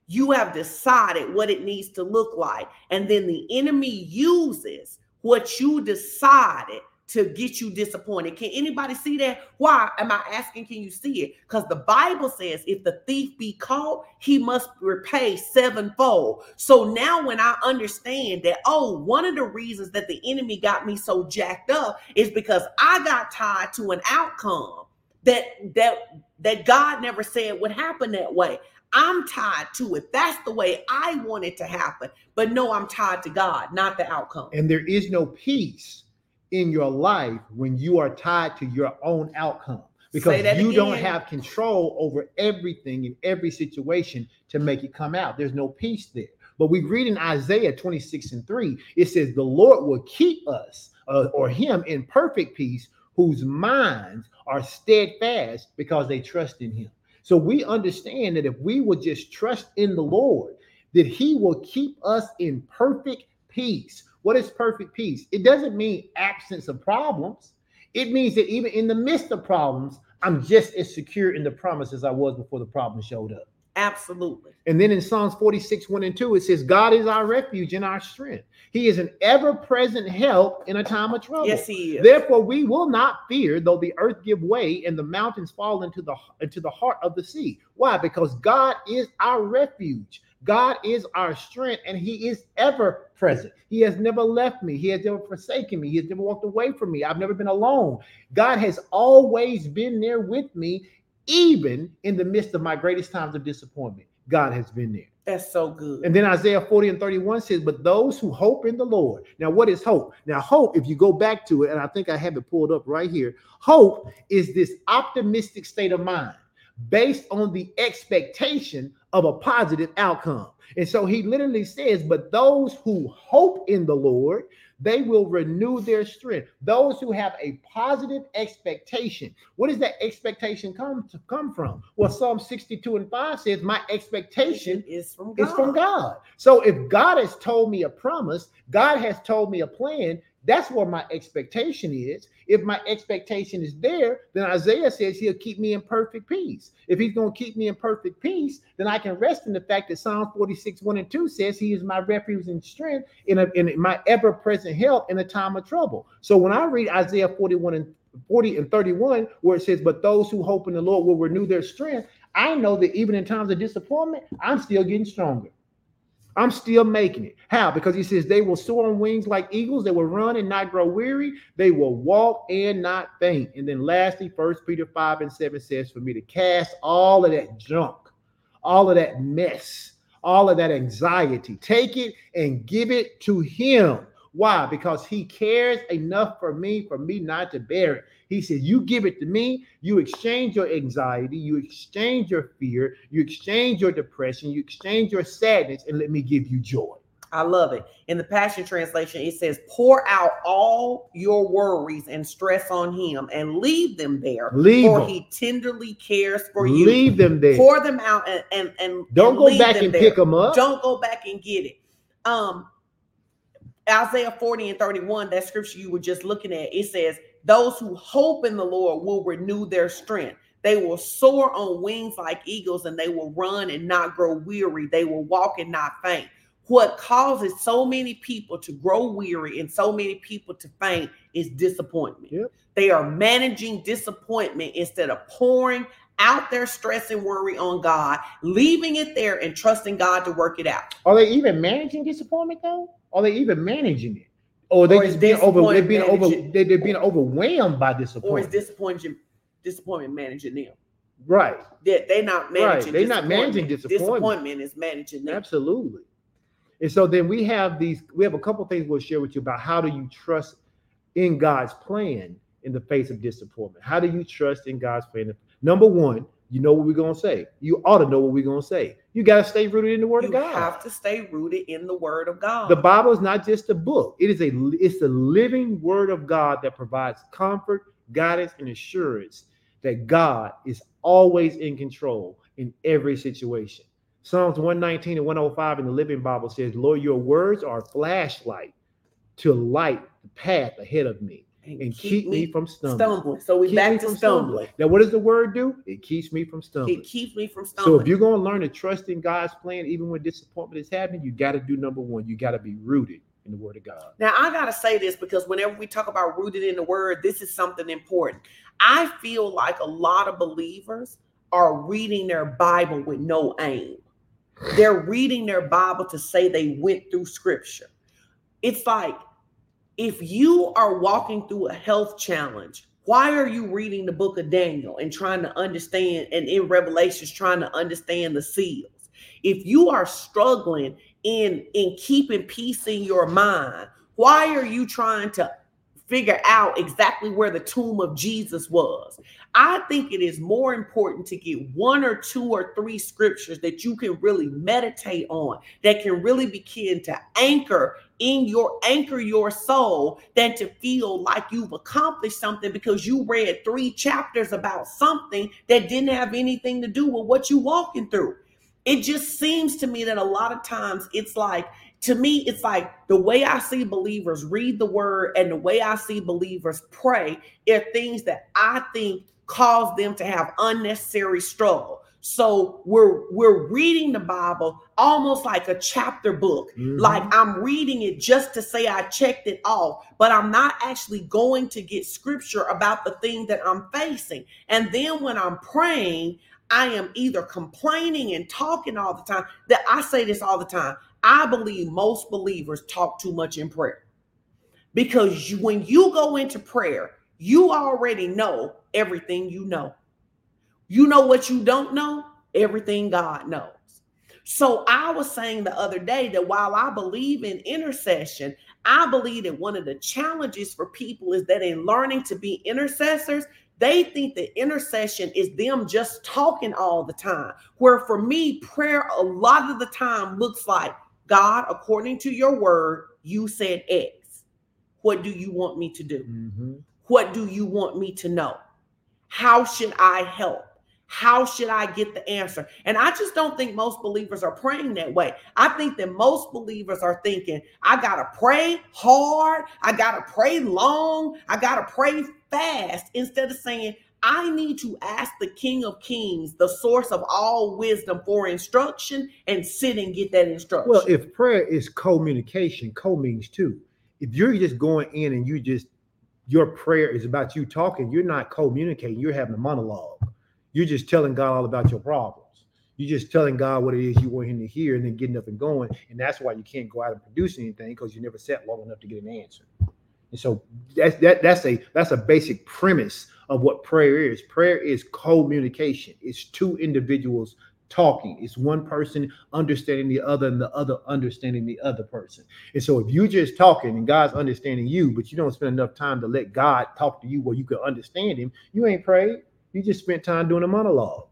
You have decided what it needs to look like and then the enemy uses what you decided to get you disappointed. Can anybody see that? Why am I asking can you see it? Cuz the Bible says if the thief be caught, he must repay sevenfold. So now when I understand that oh, one of the reasons that the enemy got me so jacked up is because I got tied to an outcome that that that God never said would happen that way. I'm tied to it. That's the way I want it to happen. But no, I'm tied to God, not the outcome. And there is no peace in your life when you are tied to your own outcome because you don't have control over everything in every situation to make it come out. There's no peace there. But we read in Isaiah 26 and 3, it says, The Lord will keep us uh, or him in perfect peace, whose minds are steadfast because they trust in him. So we understand that if we would just trust in the Lord, that he will keep us in perfect peace What is perfect peace? It doesn't mean absence of problems. It means that even in the midst of problems, I'm just as secure in the promise as I was before the problem showed up. Absolutely. And then in Psalms 46, 1 and 2, it says, God is our refuge and our strength. He is an ever-present help in a time of trouble. Yes, he is. Therefore, we will not fear, though the earth give way and the mountains fall into the into the heart of the sea. Why? Because God is our refuge. God is our strength, and He is ever present. He has never left me. He has never forsaken me. He has never walked away from me. I've never been alone. God has always been there with me, even in the midst of my greatest times of disappointment. God has been there. That's so good. And then Isaiah 40 and 31 says, But those who hope in the Lord. Now, what is hope? Now, hope, if you go back to it, and I think I have it pulled up right here, hope is this optimistic state of mind based on the expectation of a positive outcome. And so he literally says, But those who hope in the Lord, they will renew their strength. Those who have a positive expectation. What does that expectation come to come from? Well, Psalm 62 and 5 says, My expectation is from God. is from God. So if God has told me a promise, God has told me a plan, that's where my expectation is. If my expectation is there, then Isaiah says he'll keep me in perfect peace. If he's going to keep me in perfect peace, then I can rest in the fact that Psalm 46, 1 and 2 says he is my refuge and strength in, a, in my ever present help in a time of trouble. So when I read Isaiah 41 and 40 and 31, where it says, But those who hope in the Lord will renew their strength, I know that even in times of disappointment, I'm still getting stronger. I'm still making it. How? Because he says they will soar on wings like eagles, they will run and not grow weary, they will walk and not faint. And then lastly, first Peter 5 and 7 says for me to cast all of that junk, all of that mess, all of that anxiety, take it and give it to him. Why? Because he cares enough for me for me not to bear it. He says, You give it to me, you exchange your anxiety, you exchange your fear, you exchange your depression, you exchange your sadness, and let me give you joy. I love it. In the Passion Translation, it says, Pour out all your worries and stress on him and leave them there. Leave for them. he tenderly cares for you. Leave them there. Pour them out and and, and Don't and go leave back and there. pick them up. Don't go back and get it. Um, Isaiah 40 and 31, that scripture you were just looking at, it says, Those who hope in the Lord will renew their strength. They will soar on wings like eagles and they will run and not grow weary. They will walk and not faint. What causes so many people to grow weary and so many people to faint is disappointment. Yep. They are managing disappointment instead of pouring out their stress and worry on God, leaving it there and trusting God to work it out. Are they even managing disappointment though? Are they even managing it? Or are they or just being over they're being over managing- they, they're being overwhelmed by disappointment. Or is disappointment. disappointment managing them? right. That they're not managing. they're not managing disappointment. disappointment. Disappointment is managing them. Absolutely. And so then we have these, we have a couple things we'll share with you about how do you trust in God's plan in the face of disappointment? How do you trust in God's plan? Number one, you know what we're gonna say. You ought to know what we're gonna say. You got to stay rooted in the word You of God. You have to stay rooted in the word of God. The Bible is not just a book. It is a it's the living word of God that provides comfort, guidance, and assurance that God is always in control in every situation. Psalms 119 and 105 in the Living Bible says, Lord, your words are a flashlight to light the path ahead of me and keep, me, from stumbling. stumbling. So we Keep back to from stumbling. Now, what does the word do? It keeps me from stumbling. It keeps me from stumbling. So if you're going to learn to trust in God's plan, even when disappointment is happening, you got to do number one. You got to be rooted in the Word of God. Now, I got to say this because whenever we talk about rooted in the word, this is something important. I feel like a lot of believers are reading their Bible with no aim. They're reading their Bible to say they went through scripture. It's like if you are walking through a health challenge, why are you reading the book of Daniel and trying to understand, and in Revelations, trying to understand the seals? If you are struggling in in keeping peace in your mind, why are you trying to figure out exactly where the tomb of Jesus was? I think it is more important to get one or two or three scriptures that you can really meditate on, that can really begin to anchor in your anchor your soul than to feel like you've accomplished something because you read three chapters about something that didn't have anything to do with what you're walking through. It just seems to me that a lot of times it's like to me, it's like the way I see believers read the word and the way I see believers pray are things that I think cause them to have unnecessary struggle. So we're we're reading the Bible almost like a chapter book. Mm-hmm. Like I'm reading it just to say I checked it off, but I'm not actually going to get scripture about the thing that I'm facing. And then when I'm praying, I am either complaining and talking all the time. That I say this all the time. I believe most believers talk too much in prayer. Because you, when you go into prayer, you already know everything you know. You know what you don't know? Everything God knows. So I was saying the other day that while I believe in intercession, I believe that one of the challenges for people is that in learning to be intercessors, they think that intercession is them just talking all the time. Where for me, prayer a lot of the time looks like God, according to your word, you said X. What do you want me to do? Mm-hmm. What do you want me to know? How should I help? How should I get the answer? And I just don't think most believers are praying that way. I think that most believers are thinking, I got to pray hard. I got to pray long. I got to pray fast instead of saying, I need to ask the King of Kings, the source of all wisdom, for instruction and sit and get that instruction. Well, if prayer is communication, co means two. If you're just going in and you just your prayer is about you talking, you're not communicating, you're having a monologue. You're just telling God all about your problems. You're just telling God what it is you want him to hear and then getting up and going. And that's why you can't go out and produce anything because you never sat long enough to get an answer. And so that's that that's a that's a basic premise of what prayer is. Prayer is communication. It's two individuals talking. It's one person understanding the other and the other understanding the other person. And so if you're just talking and God's understanding you, but you don't spend enough time to let God talk to you where you can understand him, you ain't prayed. You just spent time doing a monologue.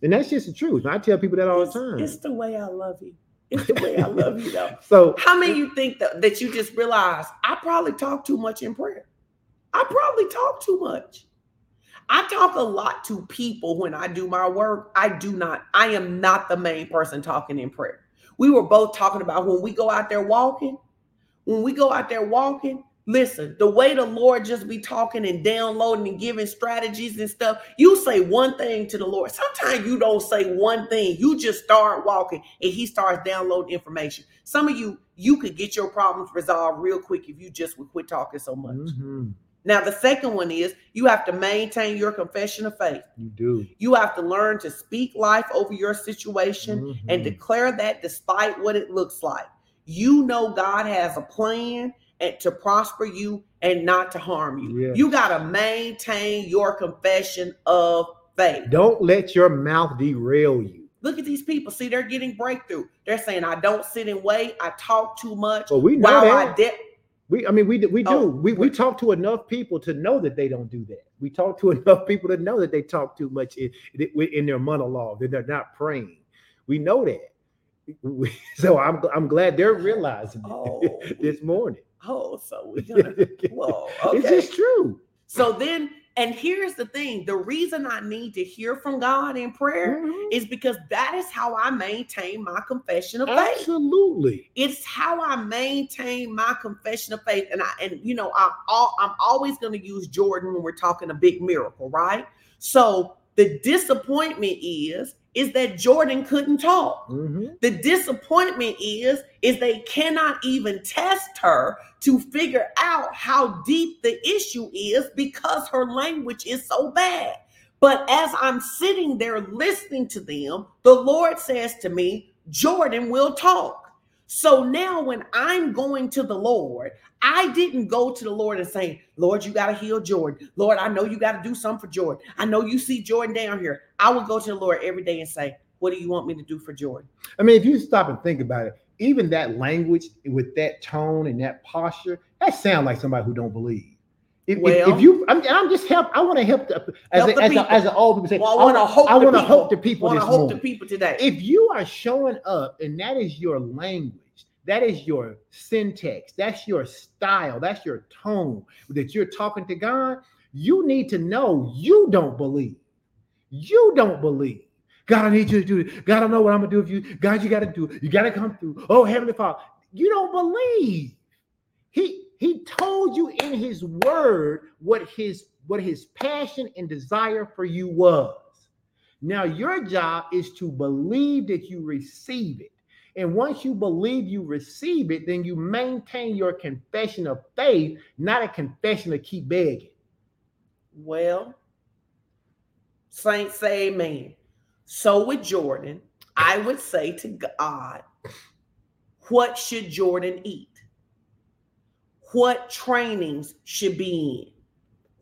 And that's just the truth. I tell people that all it's, the time. It's the way I love you. It's the way I love you though. so how many you think that, that you just realize I probably talk too much in prayer? I probably talk too much. I talk a lot to people when I do my work. I do not, I am not the main person talking in prayer. We were both talking about when we go out there walking, when we go out there walking, listen, the way the Lord just be talking and downloading and giving strategies and stuff, you say one thing to the Lord. Sometimes you don't say one thing, you just start walking and He starts downloading information. Some of you, you could get your problems resolved real quick if you just would quit talking so much. Mm-hmm. Now, the second one is you have to maintain your confession of faith. You do. You have to learn to speak life over your situation mm-hmm. and declare that despite what it looks like. You know God has a plan and to prosper you and not to harm you. Yes. You got to maintain your confession of faith. Don't let your mouth derail you. Look at these people. See, they're getting breakthrough. They're saying, I don't sit and wait. I talk too much. Well, we know that. I de- we, I mean, we we do. Oh, we we talk to enough people to know that they don't do that. We talk to enough people to know that they talk too much in, in their monologue. That they're not praying. We know that. So I'm I'm glad they're realizing oh. this morning. Oh, so we're gonna. whoa, okay. It's just true. So then and here's the thing the reason I need to hear from God in prayer mm-hmm. is because that is how I maintain my confession of faith. Absolutely. It's how I maintain my confession of faith. And I and you know, I'm all I'm always going to use Jordan when we're talking a big miracle, right? So the disappointment is is that Jordan couldn't talk. Mm-hmm. The disappointment is is they cannot even test her to figure out how deep the issue is because her language is so bad. But as I'm sitting there listening to them, the Lord says to me, Jordan will talk. So now when I'm going to the Lord, I didn't go to the Lord and say, Lord, you got to heal Jordan. Lord, I know you got to do something for Jordan. I know you see Jordan down here. I would go to the Lord every day and say, What do you want me to do for Jordan? I mean, if you stop and think about it, even that language with that tone and that posture, that sounds like somebody who don't believe. If, well, if, if, you, I'm, I'm, just help. I want to help the, as, help a, as, a, as, an old people say. Well, I want to hope. I want to hope the people. Want to hope the people today. If you are showing up and that is your language, that is your syntax. That's your style. That's your tone that you're talking to God. You need to know you don't believe. You don't believe. God, I need you to do it. God, I don't know what I'm gonna do with you. God, you got to do it. You got to come through. Oh, Heavenly Father, you don't believe. He he told you in his word what his what his passion and desire for you was. Now your job is to believe that you receive it. And once you believe you receive it, then you maintain your confession of faith, not a confession to keep begging. Well, saints say amen. So with Jordan, I would say to God, what should Jordan eat? What trainings should be in?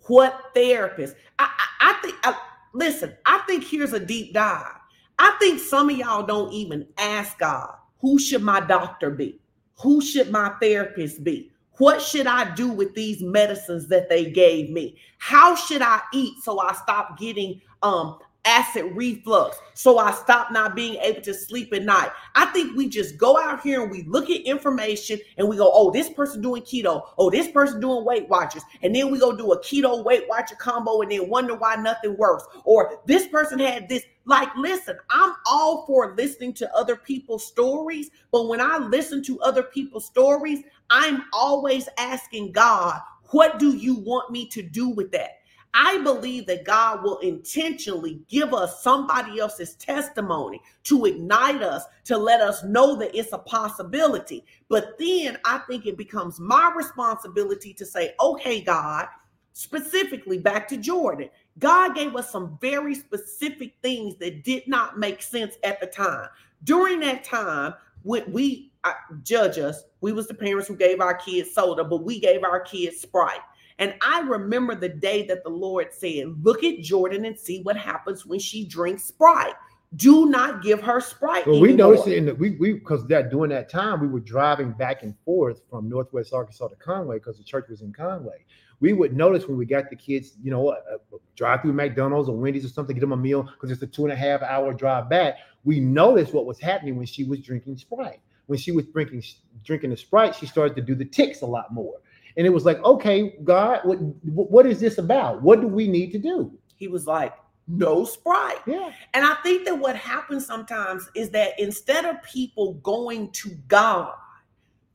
What therapist? I, I, I think, I, listen, I think here's a deep dive. I think some of y'all don't even ask God, who should my doctor be? Who should my therapist be? What should I do with these medicines that they gave me? How should I eat so I stop getting um acid reflux so I stop not being able to sleep at night. I think we just go out here and we look at information and we go, oh, this person doing keto, oh, this person doing Weight Watchers, and then we go do a keto Weight Watcher combo and then wonder why nothing works. Or this person had this. Like, listen, I'm all for listening to other people's stories, but when I listen to other people's stories, I'm always asking God, what do you want me to do with that? I believe that God will intentionally give us somebody else's testimony to ignite us, to let us know that it's a possibility. But then I think it becomes my responsibility to say, okay, God, specifically back to Jordan, God gave us some very specific things that did not make sense at the time. During that time, when we uh, judge us, we was the parents who gave our kids soda, but we gave our kids Sprite. And I remember the day that the Lord said, Look at Jordan and see what happens when she drinks Sprite. Do not give her Sprite. Well, we noticed it in the, we we because that during that time we were driving back and forth from Northwest Arkansas to Conway because the church was in Conway. We would notice when we got the kids, you know, uh, uh drive through McDonald's or Wendy's or something, get them a meal because it's a two and a half hour drive back. We noticed what was happening when she was drinking Sprite. When she was drinking drinking the Sprite, she started to do the ticks a lot more. And it was like, okay, God, what what is this about? What do we need to do? He was like, no sprite. Yeah. And I think that what happens sometimes is that instead of people going to God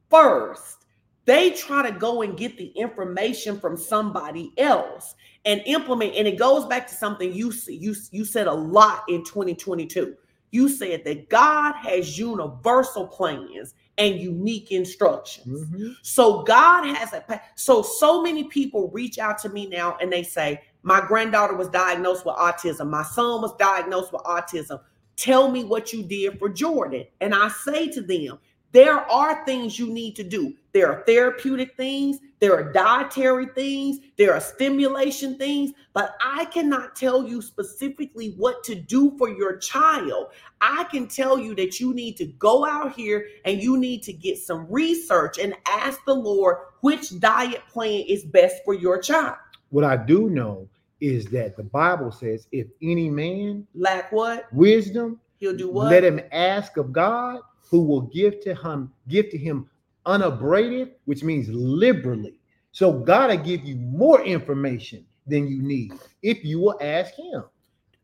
first, they try to go and get the information from somebody else and implement. And it goes back to something you you you said a lot in 2022. You said that God has universal plans and unique instructions. Mm-hmm. So God has a so so many people reach out to me now and they say, "My granddaughter was diagnosed with autism. My son was diagnosed with autism. Tell me what you did for Jordan." And I say to them, there are things you need to do. There are therapeutic things, there are dietary things, there are stimulation things, but I cannot tell you specifically what to do for your child. I can tell you that you need to go out here and you need to get some research and ask the Lord which diet plan is best for your child. What I do know is that the Bible says if any man lack what? Wisdom, he'll do what? Let him ask of God who will give to him, give to him unabraded, which means liberally. So God will give you more information than you need if you will ask him.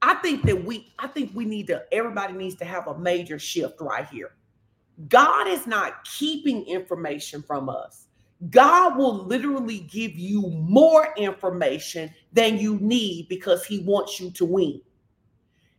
I think that we, I think we need to, everybody needs to have a major shift right here. God is not keeping information from us. God will literally give you more information than you need because he wants you to win.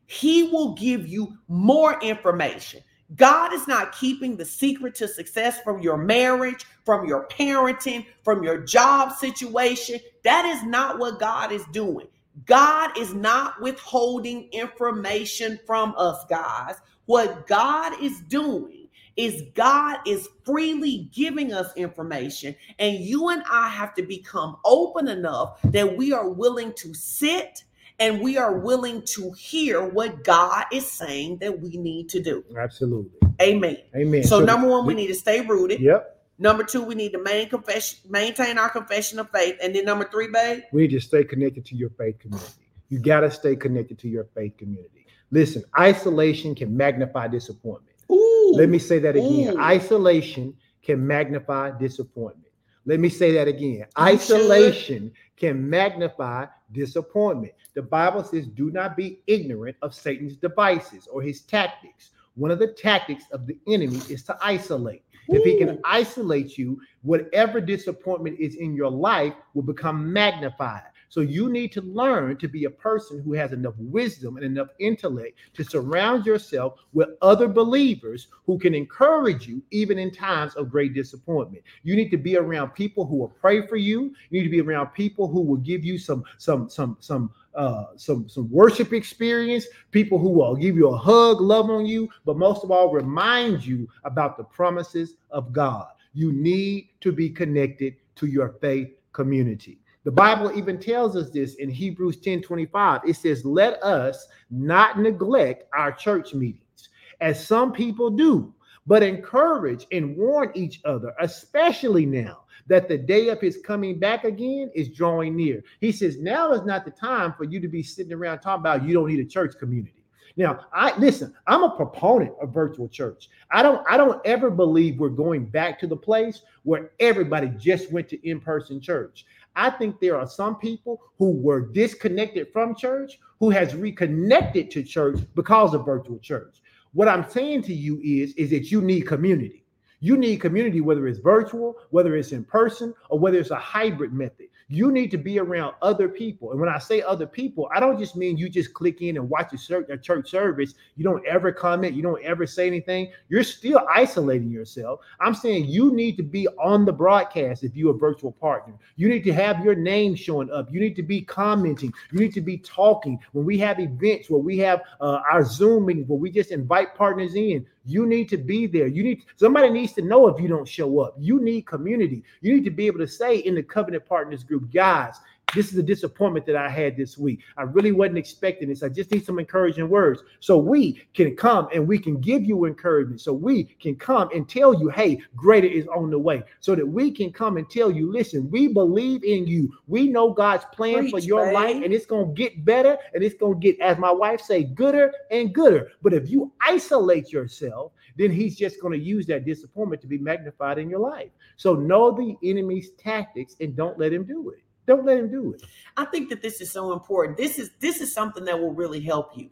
He will give you more information. God is not keeping the secret to success from your marriage, from your parenting, from your job situation. That is not what God is doing. God is not withholding information from us, guys. What God is doing is God is freely giving us information, and you and I have to become open enough that we are willing to sit and we are willing to hear what God is saying that we need to do. Absolutely. Amen. Amen. So, so number one, we need to stay rooted. Yep. Number two, we need to main confession, maintain our confession of faith. And then number three, babe, we need to stay connected to your faith community. You got to stay connected to your faith community. Listen, isolation can magnify disappointment. Ooh. Let me say that again. Ooh. Isolation can magnify disappointment. Let me say that again. Isolation can magnify disappointment. The Bible says, do not be ignorant of Satan's devices or his tactics. One of the tactics of the enemy is to isolate. If he can isolate you, whatever disappointment is in your life will become magnified. So you need to learn to be a person who has enough wisdom and enough intellect to surround yourself with other believers who can encourage you even in times of great disappointment. You need to be around people who will pray for you. You need to be around people who will give you some some some some uh, some some worship experience, people who will give you a hug, love on you, but most of all, remind you about the promises of God. You need to be connected to your faith community. The Bible even tells us this in Hebrews 10 25. It says, Let us not neglect our church meetings, as some people do, but encourage and warn each other, especially now that the day of his coming back again is drawing near. He says, Now is not the time for you to be sitting around talking about you don't need a church community. Now, I listen, I'm a proponent of virtual church. I don't I don't ever believe we're going back to the place where everybody just went to in-person church. I think there are some people who were disconnected from church who has reconnected to church because of virtual church. What I'm saying to you is, is that you need community. You need community, whether it's virtual, whether it's in person, or whether it's a hybrid method. You need to be around other people. And when I say other people, I don't just mean you just click in and watch a church service. You don't ever comment. You don't ever say anything. You're still isolating yourself. I'm saying you need to be on the broadcast if you're a virtual partner. You need to have your name showing up. You need to be commenting. You need to be talking. When we have events where we have uh, our Zoom meetings where we just invite partners in, you need to be there. You need somebody needs to know if you don't show up. You need community. You need to be able to say in the covenant partners group, guys, this is a disappointment that I had this week. I really wasn't expecting this. I just need some encouraging words. So we can come and we can give you encouragement. So we can come and tell you, hey, greater is on the way. So that we can come and tell you, listen, we believe in you. We know God's plan Preach, for your life, and it's gonna get better and it's gonna get, as my wife say, gooder and gooder. But if you isolate yourself, then he's just going to use that disappointment to be magnified in your life. So know the enemy's tactics and don't let him do it. Don't let him do it. I think that this is so important. This is this is something that will really help you.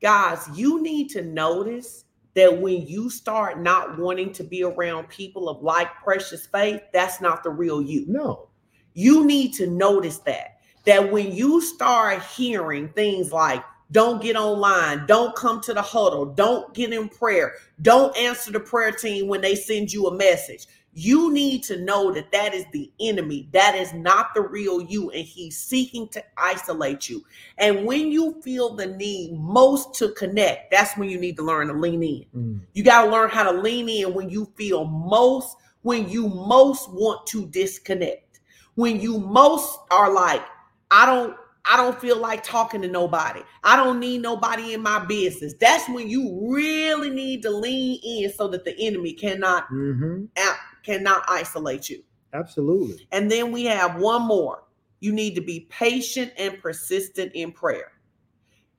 Guys, you need to notice that when you start not wanting to be around people of like precious faith, that's not the real you. No. You need to notice that. That when you start hearing things like, don't get online, don't come to the huddle, don't get in prayer, don't answer the prayer team when they send you a message, you need to know that that is the enemy. That is not the real you. And he's seeking to isolate you. And when you feel the need most to connect, that's when you need to learn to lean in. Mm. You got to learn how to lean in when you feel most, when you most want to disconnect. When you most are like, I don't, I don't feel like talking to nobody. I don't need nobody in my business. That's when you really need to lean in so that the enemy cannot mm-hmm. out, cannot isolate you. Absolutely. And then we have one more. You need to be patient and persistent in prayer.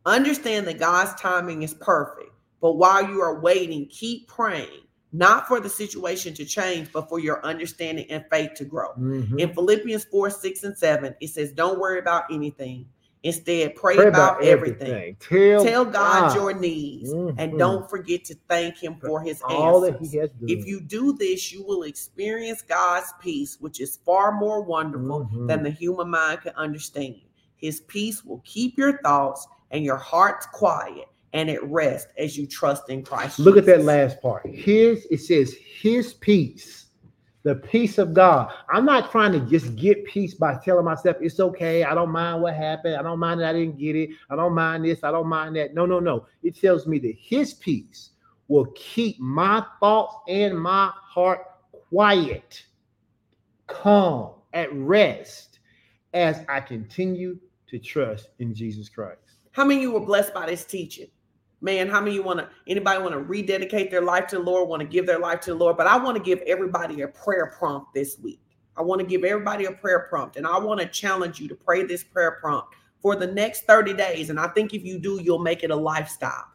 Understand that God's timing is perfect, but while you are waiting, keep praying, not for the situation to change, but for your understanding and faith to grow. Mm-hmm. In Philippians 4 6 and 7, it says, Don't worry about anything Instead, pray, pray about, about, everything. everything. Tell, Tell God, God, your needs mm-hmm. and don't forget to thank Him for His all answers. that He has. If you do this, you will experience God's peace, which is far more wonderful mm-hmm. than the human mind can understand. His peace will keep your thoughts and your hearts quiet and at rest as you trust in Christ. Look Jesus. at that last part. His it says His peace the peace of God. I'm not trying to just get peace by telling myself it's okay. I don't mind what happened. I don't mind that I didn't get it. I don't mind this. I don't mind that. No, no, no. It tells me that his peace will keep my thoughts and my heart quiet, calm, at rest as I continue to trust in Jesus Christ. How many of you were blessed by this teaching? Man how many you want to anybody want to rededicate their life to the lord want to give their life to the lord? But i want to give everybody a prayer prompt this week. I want to give everybody a prayer prompt and i want to challenge you to pray this prayer prompt for the next 30 days and i think if you do you'll make it a lifestyle.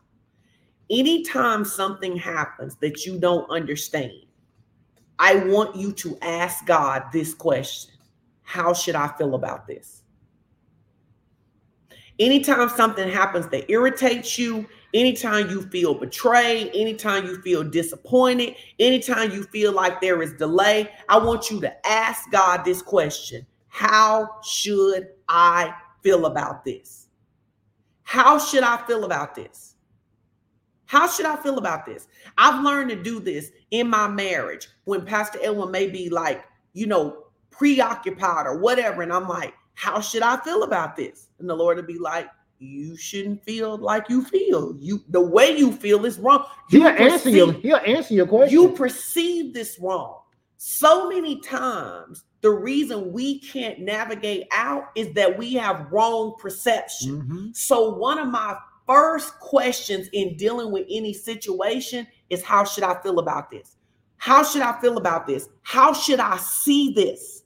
Anytime something happens that you don't understand i want you to ask god this question. How should i feel about this? Anytime something happens that irritates you anytime you feel betrayed, anytime you feel disappointed, anytime you feel like there is delay, I want you to ask God this question How should I feel about this? How should I feel about this? How should I feel about this? I've learned to do this in my marriage when Pastor Elwin may be like, you know, preoccupied or whatever. And I'm like, how should I feel about this? And the Lord will be like, you shouldn't feel like you feel. You the way you feel is wrong. You he'll perceive, answer you. He'll answer your question. You perceive this wrong. So many times, the reason we can't navigate out is that we have wrong perception. Mm-hmm. So one of my first questions in dealing with any situation is how should I feel about this? How should I feel about this? How should I see this?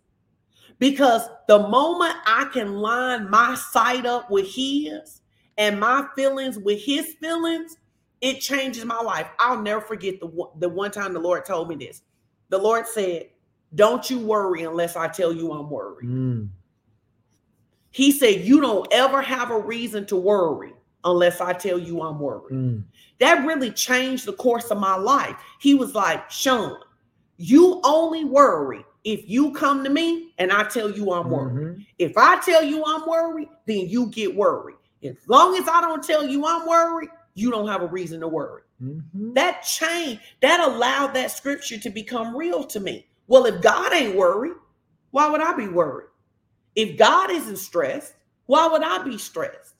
Because the moment I can line my sight up with his and my feelings with his feelings, it changes my life. I'll never forget the, the one time the Lord told me this. The Lord said, Don't you worry unless I tell you I'm worried. Mm. He said, You don't ever have a reason to worry unless I tell you I'm worried. Mm. That really changed the course of my life. He was like, Sean, you only worry if you come to me and I tell you I'm worried. Mm-hmm. If I tell you I'm worried, then you get worried. As long as I don't tell you I'm worried, you don't have a reason to worry. Mm-hmm. That change, that allowed that scripture to become real to me. Well, if God ain't worried, why would I be worried? If God isn't stressed, why would I be stressed?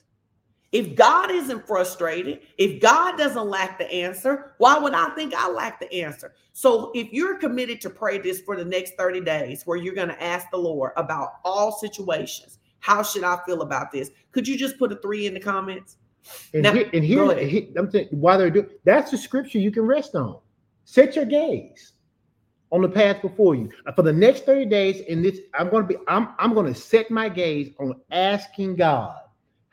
If God isn't frustrated, if God doesn't lack the answer, why would I think I lack the answer? So, if you're committed to pray this for the next 30 days, where you're going to ask the Lord about all situations, how should I feel about this? Could you just put a three in the comments? And, now, here, and here, I'm saying, why they're doing that's the scripture you can rest on. Set your gaze on the path before you uh, for the next 30 days. In this, I'm going to be, I'm, I'm going to set my gaze on asking God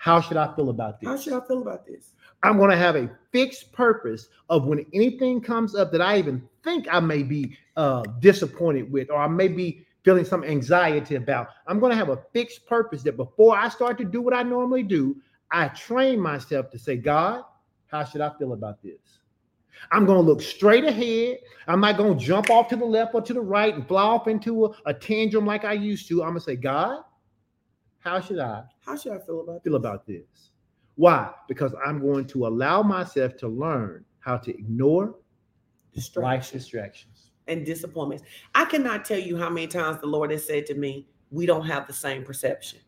how should I feel about this? How should I feel about this? I'm going to have a fixed purpose of when anything comes up that I even think I may be uh, disappointed with, or I may be feeling some anxiety about. I'm going to have a fixed purpose that before I start to do what I normally do, I train myself to say, God, how should I feel about this? I'm going to look straight ahead. I'm not going to jump off to the left or to the right and fly off into a, a tantrum like I used to. I'm going to say, God, how should I? How should I feel about feel this? about this? Why? Because I'm going to allow myself to learn how to ignore distractions. life's distractions and disappointments. I cannot tell you how many times the Lord has said to me, "We don't have the same perception.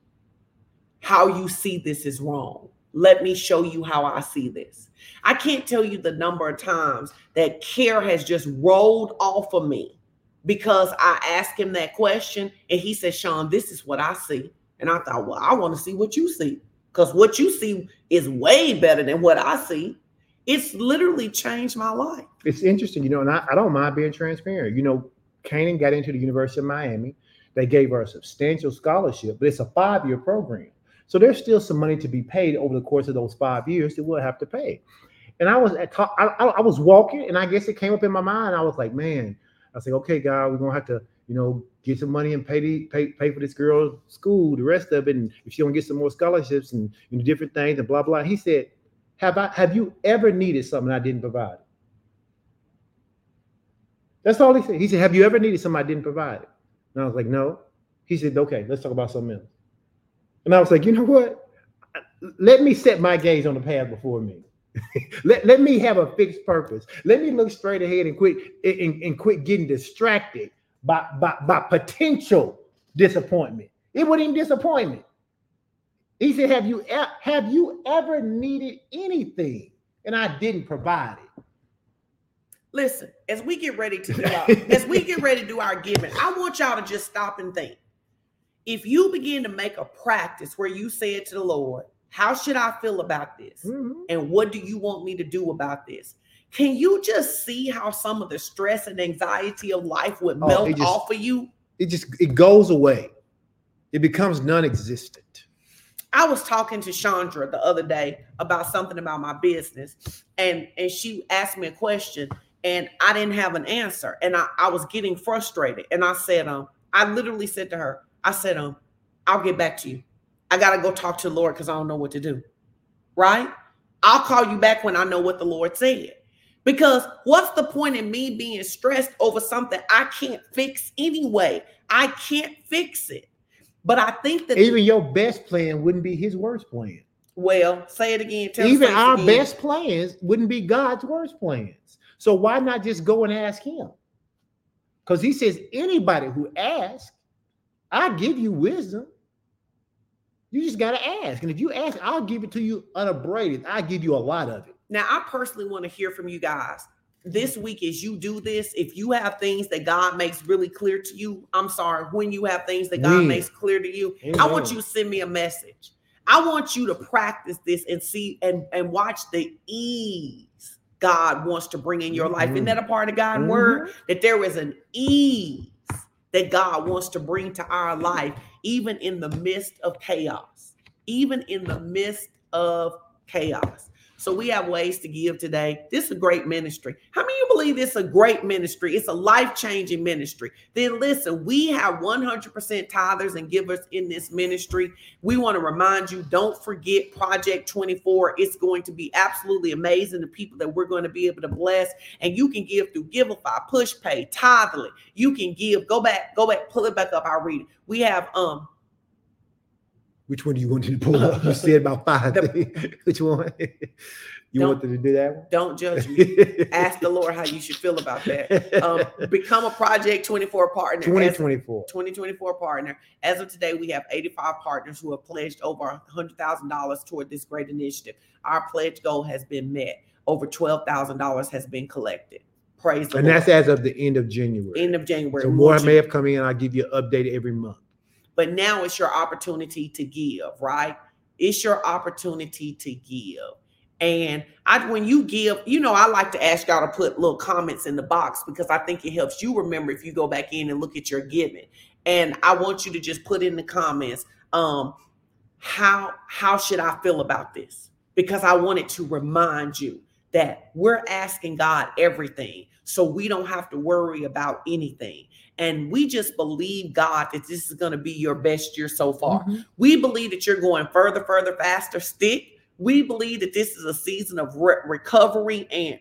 How you see this is wrong. Let me show you how I see this." I can't tell you the number of times that care has just rolled off of me because I asked him that question and he said, "Sean, this is what I see." And I thought, well, I want to see what you see because what you see is way better than what I see. It's literally changed my life. It's interesting, you know, and I, I don't mind being transparent. You know, Kanan got into the University of Miami. They gave her a substantial scholarship, but it's a five year program. So there's still some money to be paid over the course of those five years that we'll have to pay. And I was at, I, I was walking, and I guess it came up in my mind. I was like, man, I was like, okay, God, we're gonna have to, you know, get some money and pay the, pay pay for this girl's school, the rest of it, and if she don't get some more scholarships and you know, different things and blah blah. He said, "Have I have you ever needed something I didn't provide?" That's all he said. He said, "Have you ever needed something I didn't provide?" And I was like, "No." He said, "Okay, let's talk about something else." And I was like, "You know what? Let me set my gaze on the path before me." let, let me have a fixed purpose. Let me look straight ahead and quit and, and quit getting distracted by, by, by potential disappointment. It wasn't even disappointment. He said, Have you have you ever needed anything? And I didn't provide it. Listen, as we get ready to do our, as we get ready to do our giving, I want y'all to just stop and think. If you begin to make a practice where you say it to the Lord, how should I feel about this? Mm-hmm. And what do you want me to do about this? Can you just see how some of the stress and anxiety of life would oh, melt just, off of you? It just it goes away. It becomes non-existent. I was talking to Chandra the other day about something about my business, and and she asked me a question, and I didn't have an answer, and I, I was getting frustrated. And I said, um, I literally said to her, I said, um, I'll get back to you. I gotta go talk to the Lord because I don't know what to do. Right? I'll call you back when I know what the Lord said. Because what's the point in me being stressed over something I can't fix anyway? I can't fix it. But I think that even your best plan wouldn't be his worst plan. Well, say it again. Tell even our again. best plans wouldn't be God's worst plans. So why not just go and ask him? Because he says, anybody who asks, I give you wisdom. You just got to ask. And if you ask, I'll give it to you unabraded. I give you a lot of it. Now, I personally want to hear from you guys. This week, as you do this, if you have things that God makes really clear to you, I'm sorry, when you have things that God makes clear to you, Amen. I want you to send me a message. I want you to practice this and see and, and watch the ease God wants to bring in your life. Mm-hmm. Isn't that a part of God's mm-hmm. word? That there is an ease that God wants to bring to our life, even in the midst of chaos, even in the midst of chaos. So we have ways to give today. This is a great ministry. How many you believe it's a great ministry? It's a life-changing ministry. Then listen, we have 100% tithers and givers in this ministry. We want to remind you, don't forget Project 24. It's going to be absolutely amazing. The people that we're going to be able to bless. And you can give through Givelify, PushPay, Tithely. You can give. Go back, go back, pull it back up. I'll read it. We have um which one do you want to pull up? You said about five. The, Which one? You wanted to do that one? Don't judge me. Ask the Lord how you should feel about that. Um, become a Project 24 partner. 2024. 2024 partner. As of today, we have 85 partners who have pledged over $100,000 toward this great initiative. Our pledge goal has been met. Over $12,000 has been collected. Praise the Lord. and Lord. that's as of the end of January. End of January. So more may have come in. I'll give you an update every month. But now it's your opportunity to give, right? It's your opportunity to give. And I when you give, you know, I like to ask y'all to put little comments in the box because I think it helps you remember if you go back in and look at your giving. And I want you to just put in the comments, um, how how should I feel about this? Because I wanted to remind you that we're asking God everything. So we don't have to worry about anything. And we just believe, God, that this is going to be your best year so far. Mm-hmm. We believe that you're going further, further, faster, stick. We believe that this is a season of re- recovery and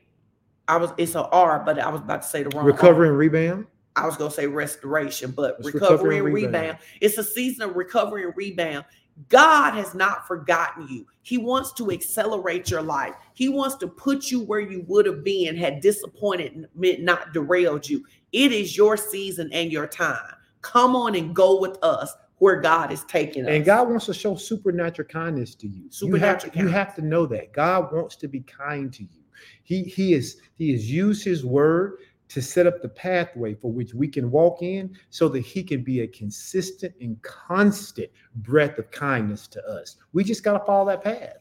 I was it's an R, but I was about to say the wrong recovery and rebound. I was gonna say restoration, but recovery, recovery, and rebound. rebound. It's a season of recovery and rebound. God has not forgotten you. He wants to accelerate your life. He wants to put you where you would have been had disappointment not derailed you. It is your season and your time. Come on and go with us where God is taking us. And God wants to show supernatural kindness to you. Supernatural you have, you have to know that God wants to be kind to you. He he is he has used his word to set up the pathway for which we can walk in so that he can be a consistent and constant breath of kindness to us. We just got to follow that path.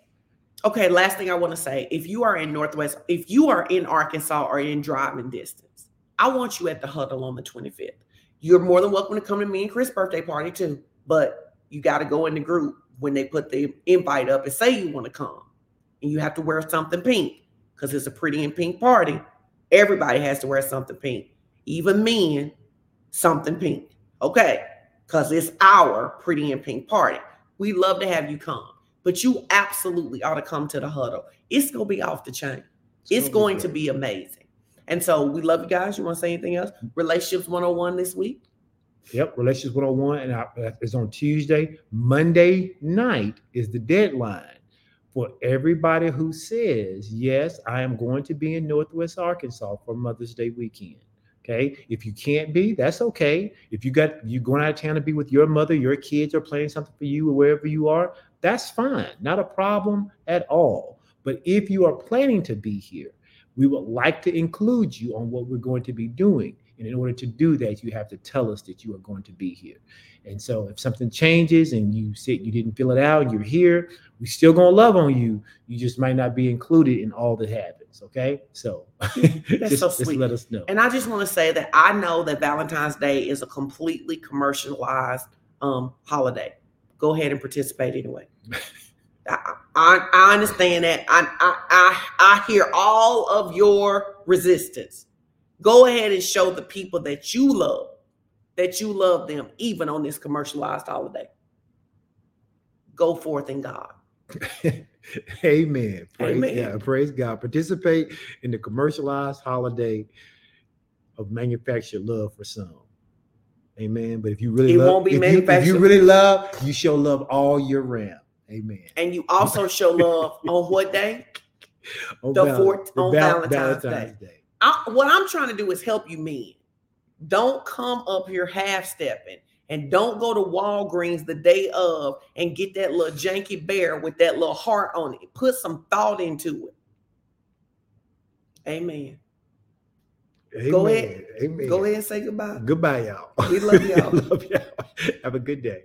Okay, last thing I want to say if you are in Northwest, if you are in Arkansas or in driving distance, I want you at the huddle on the 25th. You're more than welcome to come to me and Chris' birthday party too, but you got to go in the group when they put the invite up and say you want to come. And you have to wear something pink because it's a pretty and pink party. Everybody has to wear something pink, even men, something pink. Okay, because it's our pretty and pink party. We love to have you come, but you absolutely ought to come to the huddle. It's going to be off the chain. It's, it's going to be amazing. And so we love you guys. You want to say anything else? Relationships 101 this week? Yep, Relationships 101 and I, uh, it's on Tuesday. Monday night is the deadline for everybody who says, Yes, I am going to be in Northwest Arkansas for Mother's Day weekend. Okay. If you can't be, that's okay. If you got you going out of town to be with your mother, your kids are playing something for you or wherever you are, that's fine. Not a problem at all. But if you are planning to be here, we would like to include you on what we're going to be doing. And in order to do that, you have to tell us that you are going to be here. And so if something changes and you said you didn't fill it out, you're here, we still gonna love on you. You just might not be included in all that happens. Okay. So just, so just let us know. And I just want to say that I know that Valentine's Day is a completely commercialized um, holiday. Go ahead and participate anyway. I, I, I understand that. I, I, I, I hear all of your resistance. Go ahead and show the people that you love that you love them, even on this commercialized holiday. Go forth in God. Amen. Praise Amen. God. Praise God. Participate in the commercialized holiday of manufactured love for some. Amen. But if you really It love, won't be if you, if you really love, you show love all year round. Amen. And you also show love on what day? On The fourth- on Val- Valentine's Day. I, what I'm trying to do is help you men. Don't come up here half stepping and don't go to Walgreens the day of and get that little janky bear with that little heart on it. Put some thought into it. Amen. Amen. Go ahead. Amen. Go ahead and say goodbye. Goodbye, y'all. We love y'all. love y'all. Have a good day.